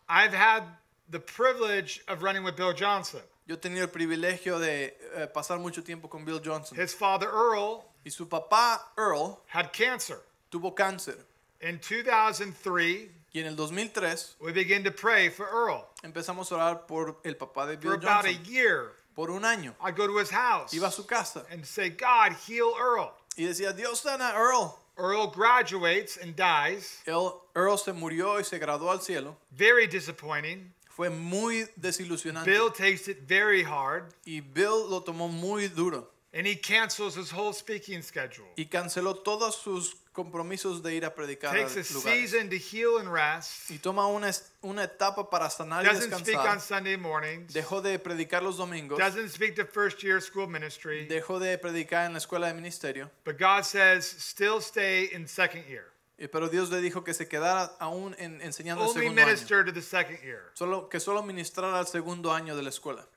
I've had the privilege of running with Bill Johnson. Yo he tenido el privilegio de eh, pasar mucho tiempo con Bill Johnson His father, Earl, y su papá Earl had cancer. tuvo cáncer In 2003, y en el 2003 we began to pray for Earl. empezamos a orar por el papá de For Bill about a Johnson year, por un año. I'd go to his house Iba a su casa and say, God, heal Earl. y decía, Dios sana a Earl. Earl graduates and dies. Earl. Earl se murió y se graduó al cielo. Very disappointing. Fue muy desilusionante. Bill takes it very hard y Bill lo tomó muy duro and he cancels his whole speaking schedule. y canceló todos sus compromisos de ir a predicar Takes a lugares. season to heal and rest. Y toma una, una etapa para sanar y Doesn't speak on descansar. Sunday mornings. Dejó de predicar los domingos. Doesn't speak to first year school ministry. Dejó de predicar en la escuela de ministerio. But God says, still stay in second year. Y- Pero Dios le dijo que se quedara aún en, enseñando el Only segundo año. minister to the second year. Solo, que solo ministrara el segundo año de la escuela.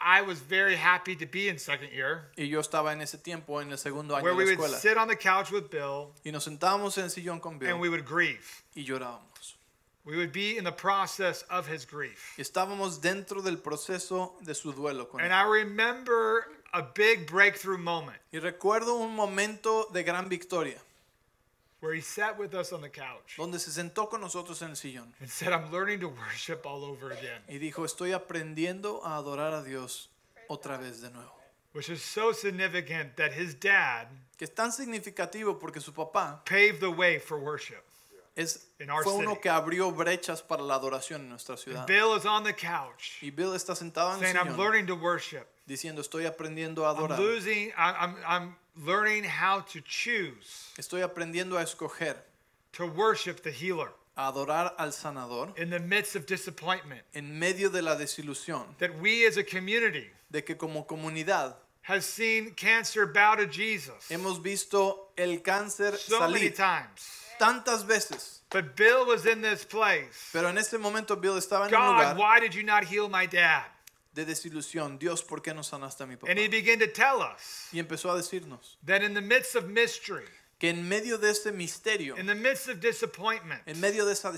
I was very happy to be in second year, Y yo estaba en ese tiempo en el segundo año where de we would escuela. sit on the couch with Bill Y nos sentábamos en el sillón con Bill and we would grieve. y llorábamos. We would be in the process of his grief. Y estábamos dentro del proceso de su duelo con él. And I remember a big breakthrough moment Y recuerdo un momento de gran victoria, where he sat with us on the couch donde se sentó con nosotros en el sillón and said, I'm learning to worship all over again, y dijo, estoy aprendiendo a adorar a Dios otra vez de nuevo. which is so significant that his dad Que es tan significativo porque su papá paved the way for worship. es, In our fue uno city. que abrió brechas para la adoración en nuestra And ciudad. Bill is on the couch Y Bill está sentado en el saying, I'm sillón learning to worship. diciendo, estoy aprendiendo a I'm losing, I'm, I'm learning how to choose Estoy aprendiendo a escoger, to worship the healer a adorar al sanador in the midst of disappointment. en medio de la desilusión, That we as a community de que como comunidad has seen cancer bow to Jesus hemos visto el cáncer so many salir times. tantas veces. But Bill was in this place. Pero en ese momento Bill estaba en un God, why did you not heal my dad? De desilusión. Dios, ¿por qué no sanaste a mi papá? And he began to tell us Y empezó a decirnos that in the midst of mystery, que en medio de este misterio, in the midst of disappointment, en medio de esa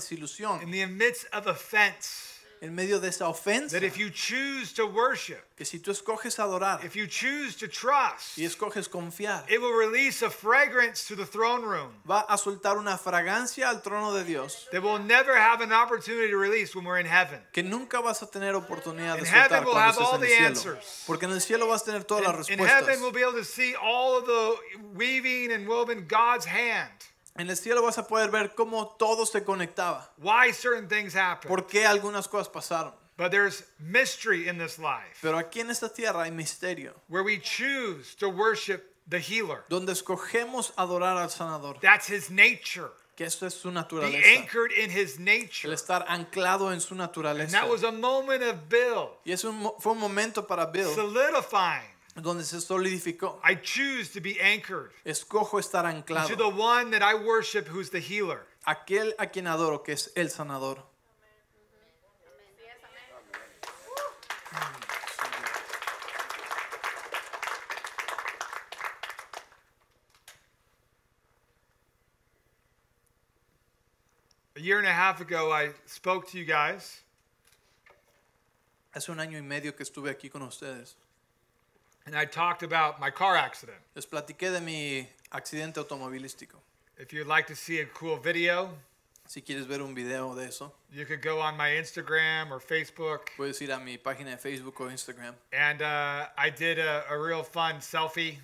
in the midst of offense, en medio de esa ofensa, that if you choose to worship, que si tú escoges adorar if you choose to trust, y escoges confiar, it will release a fragrance to the throne room va a soltar una fragancia al trono de Dios that we'll never have an opportunity to release when we're in heaven. que nunca vas a tener oportunidad de In soltar heaven we'll cuando have all estés the en el cielo. answers. Porque en el cielo vas a tener todas las In heaven we'll be able to see all of the weaving and woven God's hand. En el cielo vas a poder ver cómo todo se conectaba. Why certain things happen. Por qué algunas cosas pasaron. But there's mystery in this life Pero aquí en esta tierra hay misterio. where we choose to worship the healer. Donde escogemos adorar al sanador. That's his nature. Que eso es su Be naturaleza. anchored in his El nature. estar anclado en su And naturaleza. that was a moment of Bill Y es un, fue un momento para Bill solidifying. Donde se solidificó. I choose to be anchored Escojo estar to anclado. the one that I worship who's the healer. Aquel a quien adoro, que es el sanador. A year and a half ago, I spoke to you guys, Hace un año y medio que estuve aquí con ustedes. And I talked about my car accident. Les platiqué de mi accidente automovilístico. If you'd like to see a cool video, Si quieres ver un video de eso, you could go on my Instagram or Facebook. puedes ir a mi página de Facebook o Instagram. And uh, I did a, a real fun selfie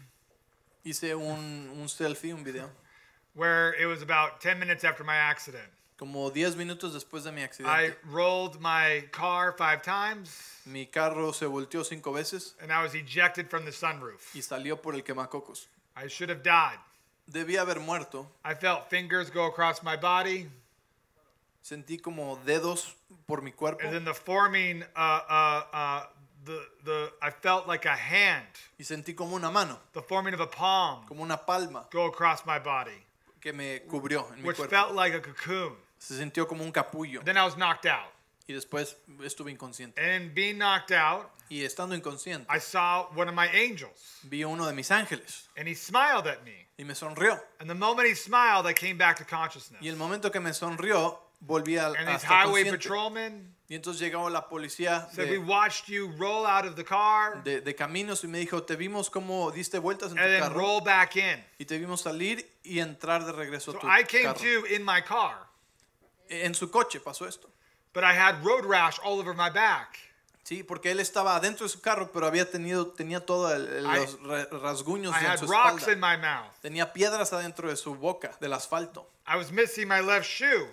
Hice un, un selfie, un video, <laughs> where it was about 10 minutes after my accident. Como 10 minutos después de mi I accidente. rolled my car five times Mi carro se volteó cinco veces and I was ejected from the sunroof. y salió por el quemacocos. I should have died. Debía haber muerto. I felt fingers go across my body, Sentí como dedos por mi cuerpo and then the forming, uh, uh, uh, the, the, I felt like a hand, y sentí como una mano, the forming of a palm, como una palma go across my body, que me cubrió en mi which cuerpo. felt like a cocoon. Se sintió como un capullo Then I was knocked out. y después estuve inconsciente. And in being knocked out, Y estando inconsciente, I saw one of my angels, vi a uno de mis ángeles and he smiled at me. y me sonrió. And the moment he smiled, I came back to consciousness. Y el momento que me sonrió, volví a, And a these estar highway consciente. patrolmen Y entonces llegó la policía said, We de, watched you roll out of the car de- de caminos y me dijo, te vimos como diste vueltas en and tu then carro roll back in. y te vimos salir y entrar de regreso So a tu I came carro. to in my car, En su coche pasó esto. but I had road rash all over my back. Sí, porque él estaba adentro de su carro, pero había tenido, tenía todos los ra- rasguños I en su rocks espalda. in my mouth. Tenía piedras adentro de su boca, del asfalto. I was missing my left shoe.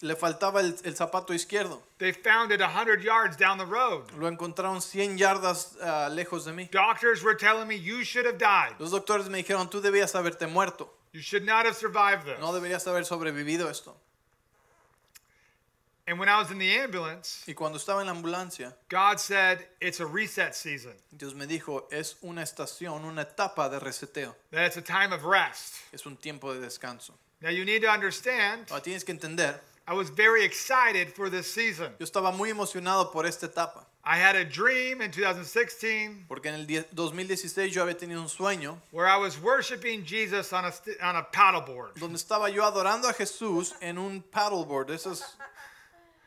Le faltaba el, el zapato izquierdo. They found it 100 yards down the road. Lo encontraron 100 yardas ah, lejos de mí. Doctors were telling me you should have died. Los doctores me dijeron, tú debías haberte muerto. You should not have survived this. No deberías haber sobrevivido esto. And when I was in the ambulance, Y cuando estaba en la ambulancia, God said it's a reset season, Dios me dijo, es una estación, una etapa de reseteo. that it's a time of rest. Es un tiempo de descanso. Now you need to understand, Ahora tienes que entender, I was very excited for this season. yo estaba muy emocionado por esta etapa. I had a dream in 2016 Porque en el 2016 yo había tenido un sueño where I was worshiping Jesus on a, on a paddleboard, donde estaba yo adorando a Jesús en un paddleboard, esas,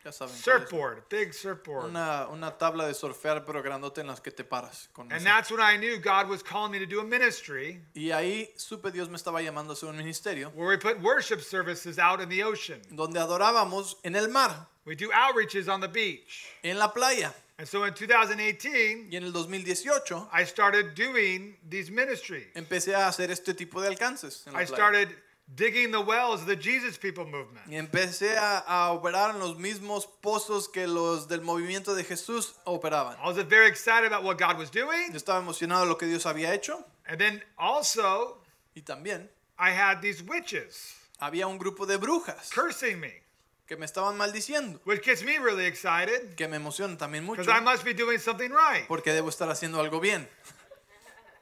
ya saben, surfboard, big surfboard. una, una tabla de surfear pero grandote en las que te paras. Con And that's when I knew God was calling me to do a ministry Y ahí supe Dios me estaba llamando a hacer un ministerio where we put worship services out in the ocean. donde adorábamos en el mar, We do outreaches on the beach. en la playa. And so in 2018, Y en el 2018 I started doing these ministries. empecé a hacer este tipo de alcances. En la I playa. started digging the wells of the Jesus People movement. Y empecé a, a operar en los mismos pozos que los del movimiento de Jesús operaban. I was very excited about what God was doing. Yo estaba emocionado de lo que Dios había hecho And then also, y también I had these witches había un grupo de brujas cursing me, que me estaban maldiciendo, which gets me really excited que me emocionan también mucho because I must be doing something right. porque debo estar haciendo algo bien.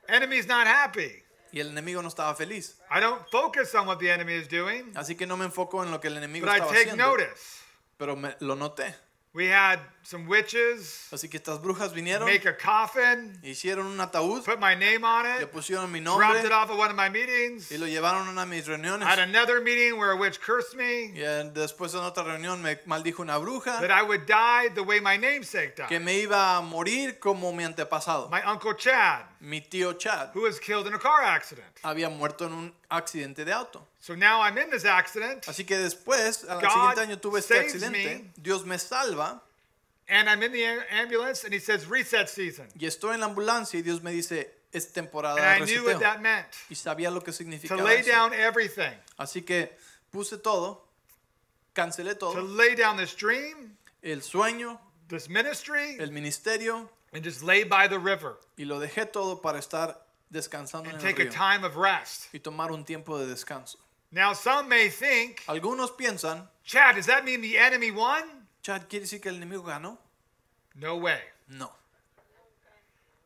Enemy's not happy. Y el enemigo no estaba feliz. I don't focus on what the enemy is doing, Así que no me enfoco en lo que el enemigo but I estaba take haciendo, notice. pero me, lo noté. We had some witches Así que estas brujas vinieron, make a coffin, hicieron un ataúd, put my name on le it, pusieron mi dropped nombre it off at one of my meetings. y lo llevaron a una de mis reuniones. I had another meeting where a witch cursed me Y después en otra reunión me maldijo una bruja that I would die the way my namesake que died. me iba a morir como mi antepasado. My uncle Chad, Mi tío Chad who was killed in a car accident. había muerto en un accidente de auto. So now I'm in this accident Así que después, al God siguiente año tuve este saves accidente, me. Dios me salva and I'm in the ambulance and he says reset season. y estoy en la ambulancia y Dios me dice, es temporada And de I knew what reseteo. that meant. Y sabía lo que To significaba lay eso. down everything. Así que puse todo, cancelé To todo, lay down this dream, el sueño, this ministry, el ministerio, and just lay by the river y lo dejé todo para estar descansando en and el take a río time of rest. y tomar un tiempo de descanso. Now some may think, Algunos piensan, Chad, does that mean the enemy won? Chad, ¿quiere decir que el enemigo ganó? No way. No.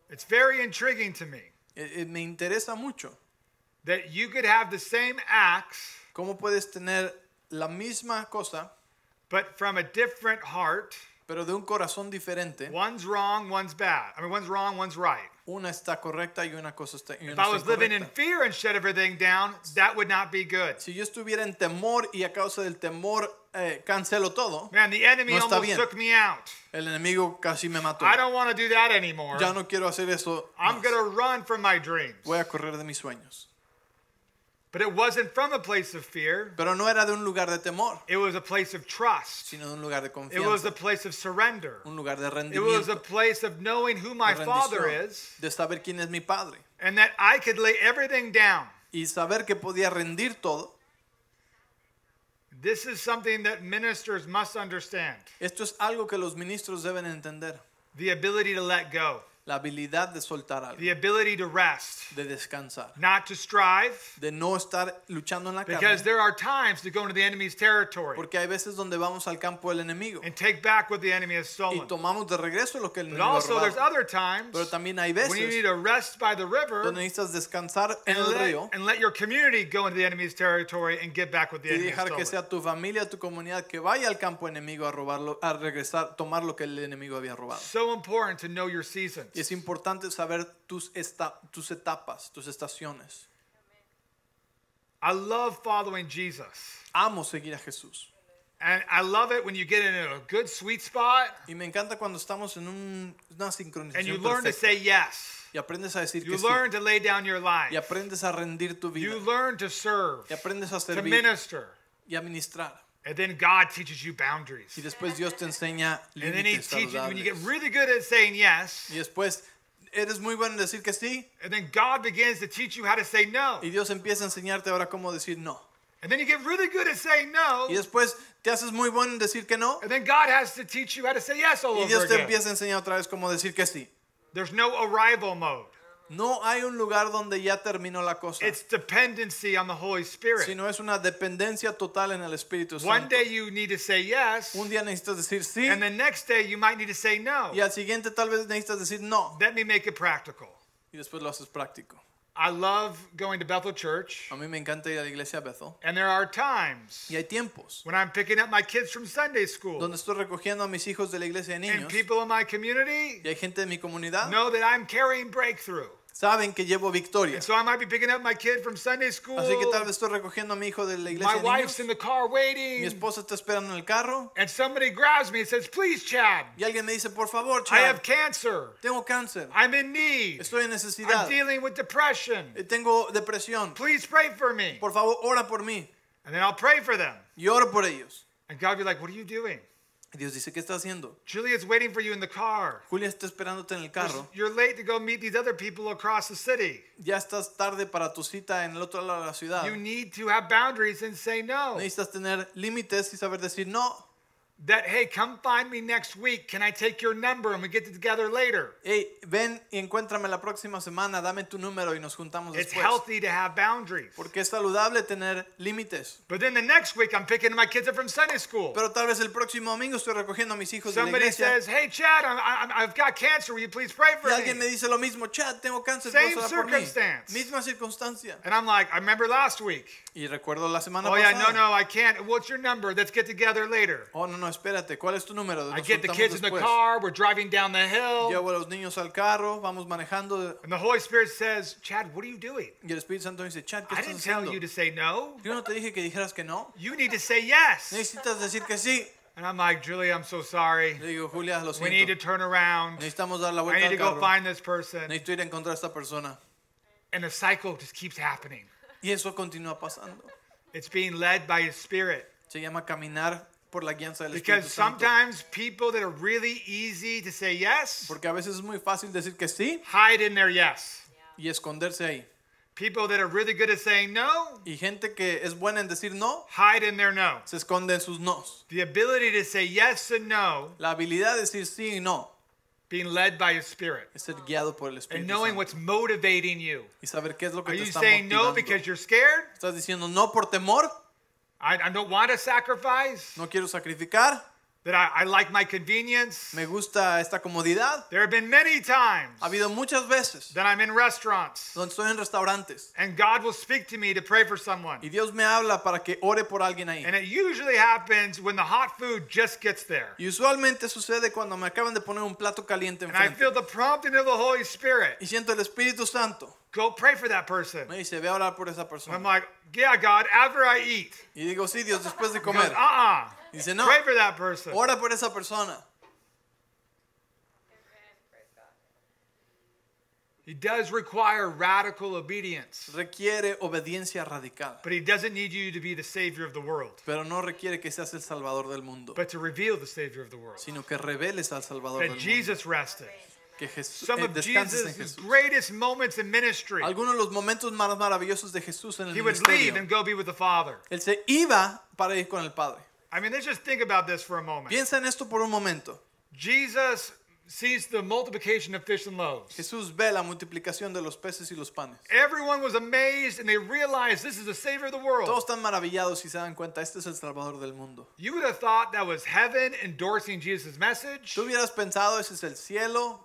It's very intriguing to me Eh, eh, me interesa mucho. that you could have the same acts, ¿Cómo puedes tener la misma cosa, but from a different heart? pero de un corazón diferente? One's wrong, one's bad. I mean, one's wrong, one's right. Una está correcta y una cosa está, y If I está was living in incorrecta. fear and shut everything down, that would not be good. Si yo estuviera en temor y a causa del temor eh, cancelo todo, Man, the enemy No está almost bien. took me out. el enemigo casi me mató. I don't want to do that anymore. Ya no quiero hacer eso. I'm más. going to run from my dreams. Voy a correr de mis sueños. But it wasn't from a place of fear, Pero no era de un lugar de temor, it was a place of trust. sino de un lugar de confianza. It was a place of surrender. un lugar de It was a place of knowing who my father is de saber quién es mi padre and that I could lay everything down. y saber que podía rendir todo. This is something that ministers must understand Esto es algo que los ministros deben entender, the ability to let go, la habilidad de soltar algo, the ability to rest, de descansar, not to strive, de no estar luchando en la because carne, there are times to go into the enemy's territory porque hay veces donde vamos al campo del enemigo and take back what the enemy has y stolen. tomamos de regreso lo que el enemigo ha also, there's robado. other times Pero también hay when you need veces to rest by the river donde necesitas descansar en and el let, río and let your community go into the enemy's territory and get back what the y enemy has dejar que sea tu familia, tu comunidad que vaya al campo enemigo a robarlo, a regresar, tomar lo que el enemigo había robado. So important to know your seasons. Y es importante saber tus, esta- tus etapas, tus estaciones. I love following Jesus. Amo seguir a Jesús. And I love it when you get in a good sweet spot Y me encanta cuando estamos en un- una and you sincronización learn to say yes. Y aprendes a decir You que sí. learn to lay down your life. Y aprendes a rendir tu vida. You learn to serve, Y aprendes a to servir minister. y a ministrar. And then God teaches you boundaries. Y después Dios te enseña And then He límites teaches when you get saludables. really good at saying yes. Y después eres muy bueno en decir que sí. And then God begins to teach you how to say no. Y Dios empieza a enseñarte ahora cómo decir no. And then you get really good at saying no. Y después te haces muy bueno en decir que no. And then God has to teach you how to say yes all Y over Dios te again. empieza a enseñar otra vez cómo decir que sí. There's no arrival mode. No hay un lugar donde ya terminó la cosa, It's dependency on the Holy Spirit. sino es una dependencia total en el Espíritu One Santo. day you need to say yes, Un día necesitas decir sí and the next day you might need to say no. y al siguiente tal vez necesitas decir no Let me make it practical. y después lo haces práctico. I love going to Bethel Church, A mí me encanta ir a la iglesia Bethel and there are times y hay tiempos when I'm picking up my kids from Sunday school, donde estoy recogiendo a mis hijos de la iglesia de and niños people in my community y hay gente de mi comunidad know that I'm carrying breakthrough. Saben que llevo victoria. And so I might be picking up my kid from Sunday school. Así que tal vez estoy recogiendo a mi hijo de la My iglesia de wife's niños. in the car Mi waiting, esposa está esperando en el carro and somebody grabs me and says, Please, Chad, y alguien me dice, por favor, I have cancer. tengo cáncer, I'm in need. estoy en necesidad, I'm dealing with depression. eh, tengo depresión, Please pray for me. por favor, ora por mí. And then I'll pray for them. Y oro por ellos. And God will be like, What are you doing? Dios dice, ¿qué está haciendo? Julia's waiting for you in the car. Julia está esperándote en el carro. You're late to go meet these other people across the city. Ya estás tarde para tu cita en el otro lado de la ciudad. You need to have boundaries and say no. Necesitas tener límites y saber decir no. That, hey, come find me next week. Can I take your number and we get together later? Hey, ven y encuéntrame la próxima semana, dame tu número y nos juntamos It's después. healthy to have boundaries. Porque es saludable tener límites. But then the next week, I'm picking my kids up from Sunday school. Pero tal vez el próximo domingo estoy recogiendo a mis hijos de la Somebody iglesia. says, hey, Chad, I'm, I'm, I've got cancer. Will you please pray for Y alguien me dice lo mismo, Chad, tengo cáncer, Same ¿puedes orar por mí? circumstance. Misma circunstancia. And I'm like, I remember last week. Y recuerdo la semana Oh, yeah, no, no, I can't. What's your number? Let's get together later. Oh, no, no, espérate, ¿cuál es tu número? I get the kids in the car. We're driving down the hill. Llevo a los niños al carro, vamos manejando And the Holy Spirit says, Chad, what are you doing? y el Espíritu Santo dice, Chad, ¿qué I estás didn't tell you to say no. Yo no te dije que dijeras que no. You need to say yes. Necesitas decir que sí. And I'm like, Julie, I'm so sorry. Le digo, Julia, lo We need to siento. turn around. Necesitamos dar la I vuelta need al to go find this person. Necesito ir a encontrar a esta persona. And the cycle just keeps happening. Y eso continúa pasando. It's being led by His Spirit. Se llama caminar por la guianza del Espíritu Because Santo. sometimes people that are really easy to say yes Porque a veces es muy fácil decir que sí hide in their yes. y esconderse ahí. People that are really good at saying no Y gente que es buena en decir no, hide in their no. se esconde en sus nos. The ability to say yes and no, La habilidad de decir sí y no being led by His Spirit, es ser guiado por el and Espíritu knowing Santo. what's motivating you. Y saber qué es lo que Are te you está saying no motivando. because you're scared? ¿Estás diciendo no por temor? I, I don't want to sacrifice. ¿No quiero sacrificar? That I, I like my convenience. ¿Me gusta esta comodidad? There have been many times Ha habido muchas veces that I'm in restaurants donde estoy en restaurantes and God will speak to me to pray for someone. y Dios me habla para que ore por alguien ahí. And it usually happens when the hot food just gets there. Y usualmente sucede cuando me acaban de poner un plato caliente And I feel the prompting of the Holy Spirit. y siento el Espíritu Santo. Go pray for that person. Me dice, ve a orar por esa And I'm like, yeah, God, after I eat. Y digo, sí, Dios, después de He goes, comer. uh-uh. Dice, no, Pray for that person. ora por esa persona. Amen. Praise God. He does require radical obedience, Requiere obediencia radical, but he doesn't need you to be the savior of the world, pero no requiere que seas el salvador del mundo, but to reveal the savior of the world. sino que reveles al salvador del That mundo. Jesus rested. Que Jesús, Some eh, of descanses en Jesus' Jesús. greatest moments in ministry, Algunos de los momentos más maravillosos de Jesús en el he would leave and go be with the Father. Él se iba para ir con el Padre. I mean, let's just think about this for a moment. Piensa en esto por un momento. Jesus sees the multiplication of fish and loaves. Jesús ve la multiplicación de los peces y los panes. Everyone was amazed and they realized this is the Savior of the world. Todos están maravillados y se dan cuenta, este es el Salvador del mundo. You would have thought that was heaven endorsing Jesus' message. Tú hubieras pensado, ese es el cielo,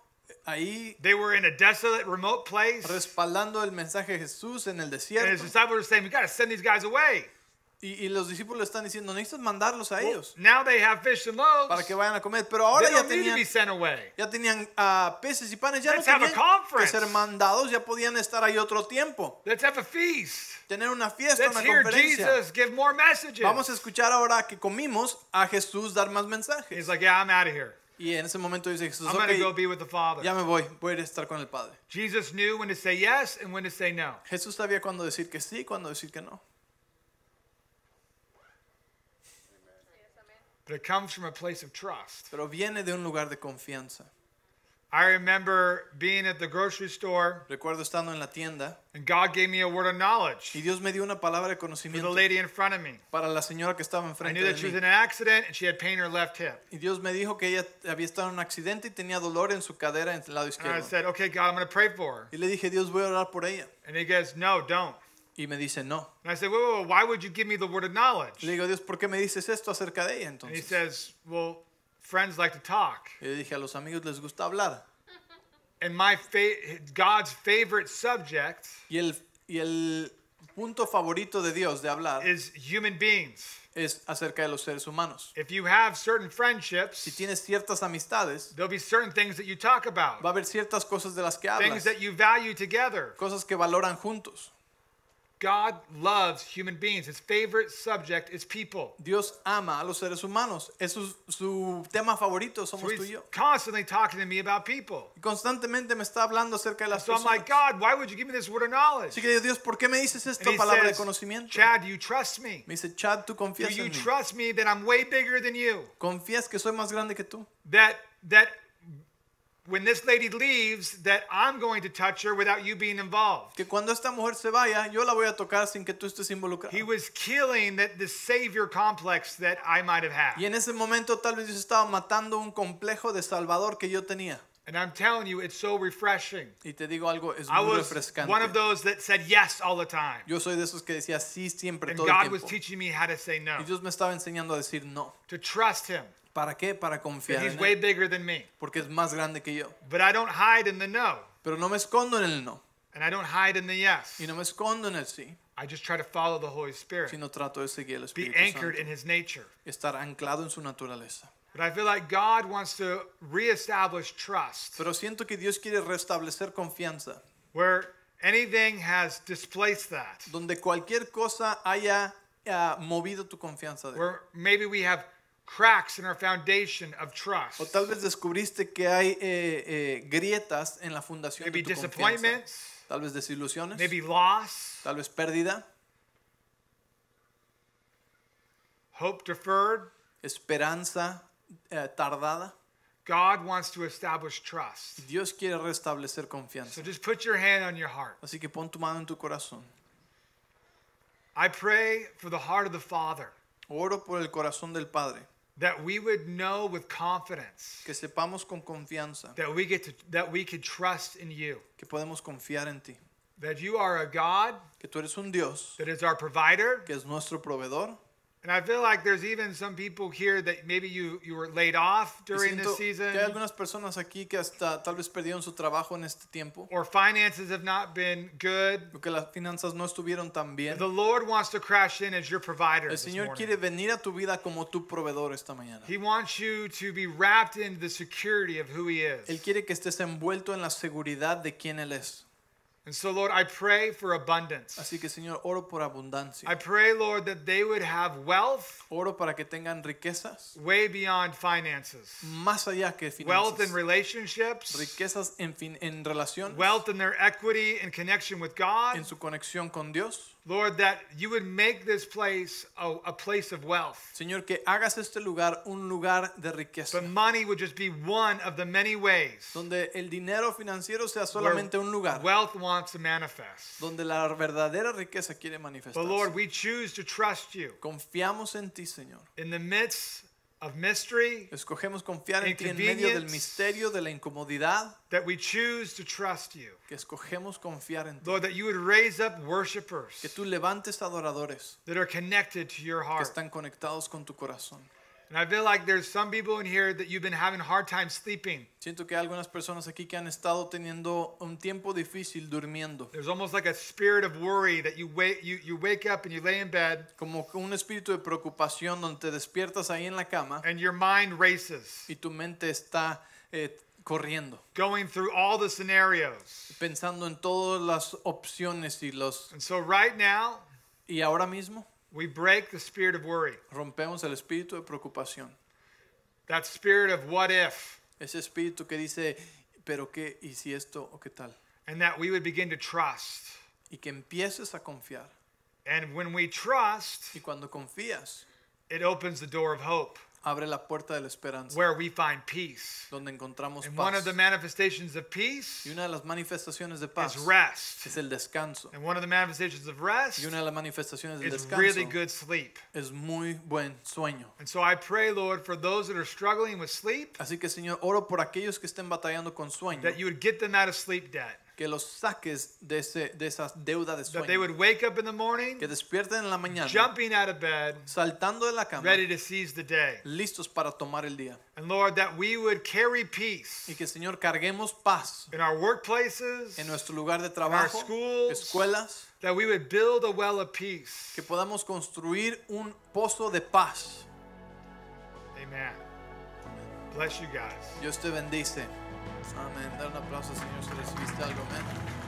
ahí They were in a desolate, remote place. respaldando el mensaje de Jesús en el And his desierto. disciples were saying, We got to send these guys away. Y, y los discípulos están diciendo, necesitas mandarlos a Well, ellos now they have fish and loaves. para que vayan a comer. Pero ahora ya tenían, ya tenían ah, peces y panes, ya no Let's a tenían que ser mandados, ya podían estar ahí otro tiempo. Let's have a feast. Tener una fiesta, Let's una hear conferencia. Jesus give more messages. Vamos a escuchar ahora que comimos a Jesús dar más mensajes. He's like, Yeah, I'm out of here. Y en ese momento dice Jesús, I'm to go be with the Father. ya me voy, voy a estar con el Padre. Jesus knew when to say yes and when to say no. Jesús sabía cuándo decir que sí y cuándo decir que no. But it comes from a place of trust. Pero viene de un lugar de confianza. I remember being at the grocery store Recuerdo estando en la tienda and God gave me a word of knowledge y Dios me dio una palabra de for the conocimiento lady in front of me. para la señora que estaba I knew that she was in an accident and she had pain in her left hip. Y Dios me dijo que ella había estado en un accidente y tenía dolor en su cadera en el lado And I said, Okay, God, I'm going to pray for her. Y le dije, Dios, voy a orar por ella. And he goes, No, don't. Y me dice, no. And I said, whoa, whoa, why would you give me the word of knowledge? Le digo, Dios, ¿por qué me dices esto acerca de ella And he entonces? says, Well, friends like to talk. Y le dije, a los amigos les gusta hablar. And my fa- God's favorite subject Y el, y el punto favorito de Dios de hablar is human beings. es acerca de los seres humanos. If you have certain Si friendships, tienes ciertas amistades, there'll be certain things that you talk about, va a haber ciertas cosas de las que things hablas, that you value together. cosas que valoran juntos. God loves human beings. His favorite subject is people. Dios ama a los seres humanos. Es su su tema favorito, So somos tú y yo. constantly talking to me about people. Constantemente me está hablando acerca de las So I'm like. God, why would you give me this word of knowledge? Así que Dios, ¿por qué me dices esta palabra de conocimiento? Chad, do you trust me? Me dice, Chad, tú Do confías you en mí. you trust me that I'm way bigger than you? Confías que soy más grande que tú. That that when this lady leaves, that I'm going to touch her without you being involved. Que cuando esta mujer se vaya, yo la voy a tocar sin que tú estés involucrado. He was killing that the savior complex that I might have had. Y en ese momento tal vez Dios estaba matando un complejo de Salvador que yo tenía. And I'm telling you, it's so refreshing. Y te digo algo, es I muy was refrescante. one of those that said yes all the time. Yo soy de esos que decía sí siempre, And todo God el was teaching me how to say no, Y Dios me estaba enseñando a decir no. to trust Him. ¿Para qué? Para confiar He's en way Él. bigger than me. Porque es más grande que yo. But I don't hide in the no, Pero no me escondo en el no. and I don't hide in the yes. Y no me escondo en el sí. I just try to follow the Holy Spirit, Sino trato de seguir el be Espíritu anchored Santo. in His nature. Estar anclado en su naturaleza. But I feel like God wants to reestablish trust Pero siento que Dios quiere restablecer confianza. where anything has displaced that. Donde cualquier cosa haya ah, movido tu confianza. de. Where maybe we have cracks in our foundation of trust. O tal vez descubriste que hay eh, eh, grietas en la fundación Maybe de tu confianza. disappointments, Tal vez desilusiones. maybe loss, Tal vez pérdida. hope deferred. Esperanza eh, tardada. God wants to establish trust. Dios quiere restablecer confianza. So just put your hand on your heart. Así que pon tu mano en tu corazón. I pray for the heart of the Father Oro por el corazón del Padre. That we would know with confidence Que sepamos con confianza that we get to that we could trust in you. que podemos confiar en ti. That you are a God Que tú eres un Dios that is our provider. que es nuestro proveedor. And I feel like there's even some people here that maybe you, you were laid off during this season. que hay algunas personas aquí que hasta tal vez perdieron su trabajo en este tiempo. or finances have not been good. o que las finanzas no estuvieron tan bien. The Lord wants to crash in as your provider. El Señor quiere venir a tu vida como tu proveedor esta mañana. He wants you to be wrapped in the security of who He Él is. quiere que estés envuelto en la seguridad de quién Él es. And so, Lord, I pray for abundance. Así que Señor, oro por abundancia. I pray, Lord, that they would have wealth Oro para que tengan riquezas way beyond finances, más allá que wealth in relationships, Riquezas en, fin, en relación, wealth in their equity and connection with God. en su conexión con Dios. Lord, that you would make this place a, a place of wealth. Señor, que hagas este lugar un lugar de riqueza. But money would just be one of the many ways Donde el dinero financiero sea solamente un lugar. wealth wants to manifest. Donde la verdadera riqueza quiere But. Lord, we choose to trust you Confiamos en ti, Señor. in the midst of mystery, Escogemos confiar en ti en medio del misterio, de la incomodidad, that we choose to trust you. que escogemos confiar en ti. Lord, that you would raise up worshipers Que tú levantes adoradores that are connected to your que heart. están conectados con tu corazón. And I feel like there's some people in here that you've been having a hard time sleeping. Siento que hay algunas personas aquí que han estado teniendo un tiempo difícil durmiendo. There's almost like a spirit of worry that you wake you, you wake up and you lay in bed Como un espíritu de preocupación donde te despiertas ahí en la cama and your mind races, y tu mente está eh, corriendo, going through all the scenarios. pensando en todas las opciones y los... And so right now, Y ahora mismo we break the spirit of worry. rompemos el espíritu de preocupación. That spirit of what if. Ese espíritu que dice, pero qué, y si esto o qué tal. And that we would begin to trust. Y que empieces a confiar. And when we trust, Y cuando confías, it opens the door of hope abre la puerta de la esperanza, where we find peace. donde encontramos And one paz. of the manifestations of peace Y una de las manifestaciones de paz is rest. es el descanso. And one of the manifestations of rest Y una de las manifestaciones del is descanso really good sleep. es muy buen sueño. And so I pray, Lord, for those that are struggling with sleep, Así que Señor, oro por aquellos que estén batallando con sueño, that you would get them out of sleep debt. Que los saques de, ese, de esa deuda de That they sueño, would wake up in the morning, que despierten en la mañana, jumping out of bed, saltando de la cama, ready to seize the day. listos para tomar el día. And Lord, that we would carry peace Y que Señor, carguemos paz in our workplaces, en nuestro lugar de trabajo, schools, escuelas, that we would build a well of peace. que podamos construir un pozo de paz. Amen. Bless you guys. Dios te bendice. Amén. Dar un aplauso, Señor, si recibiste algo. Amén.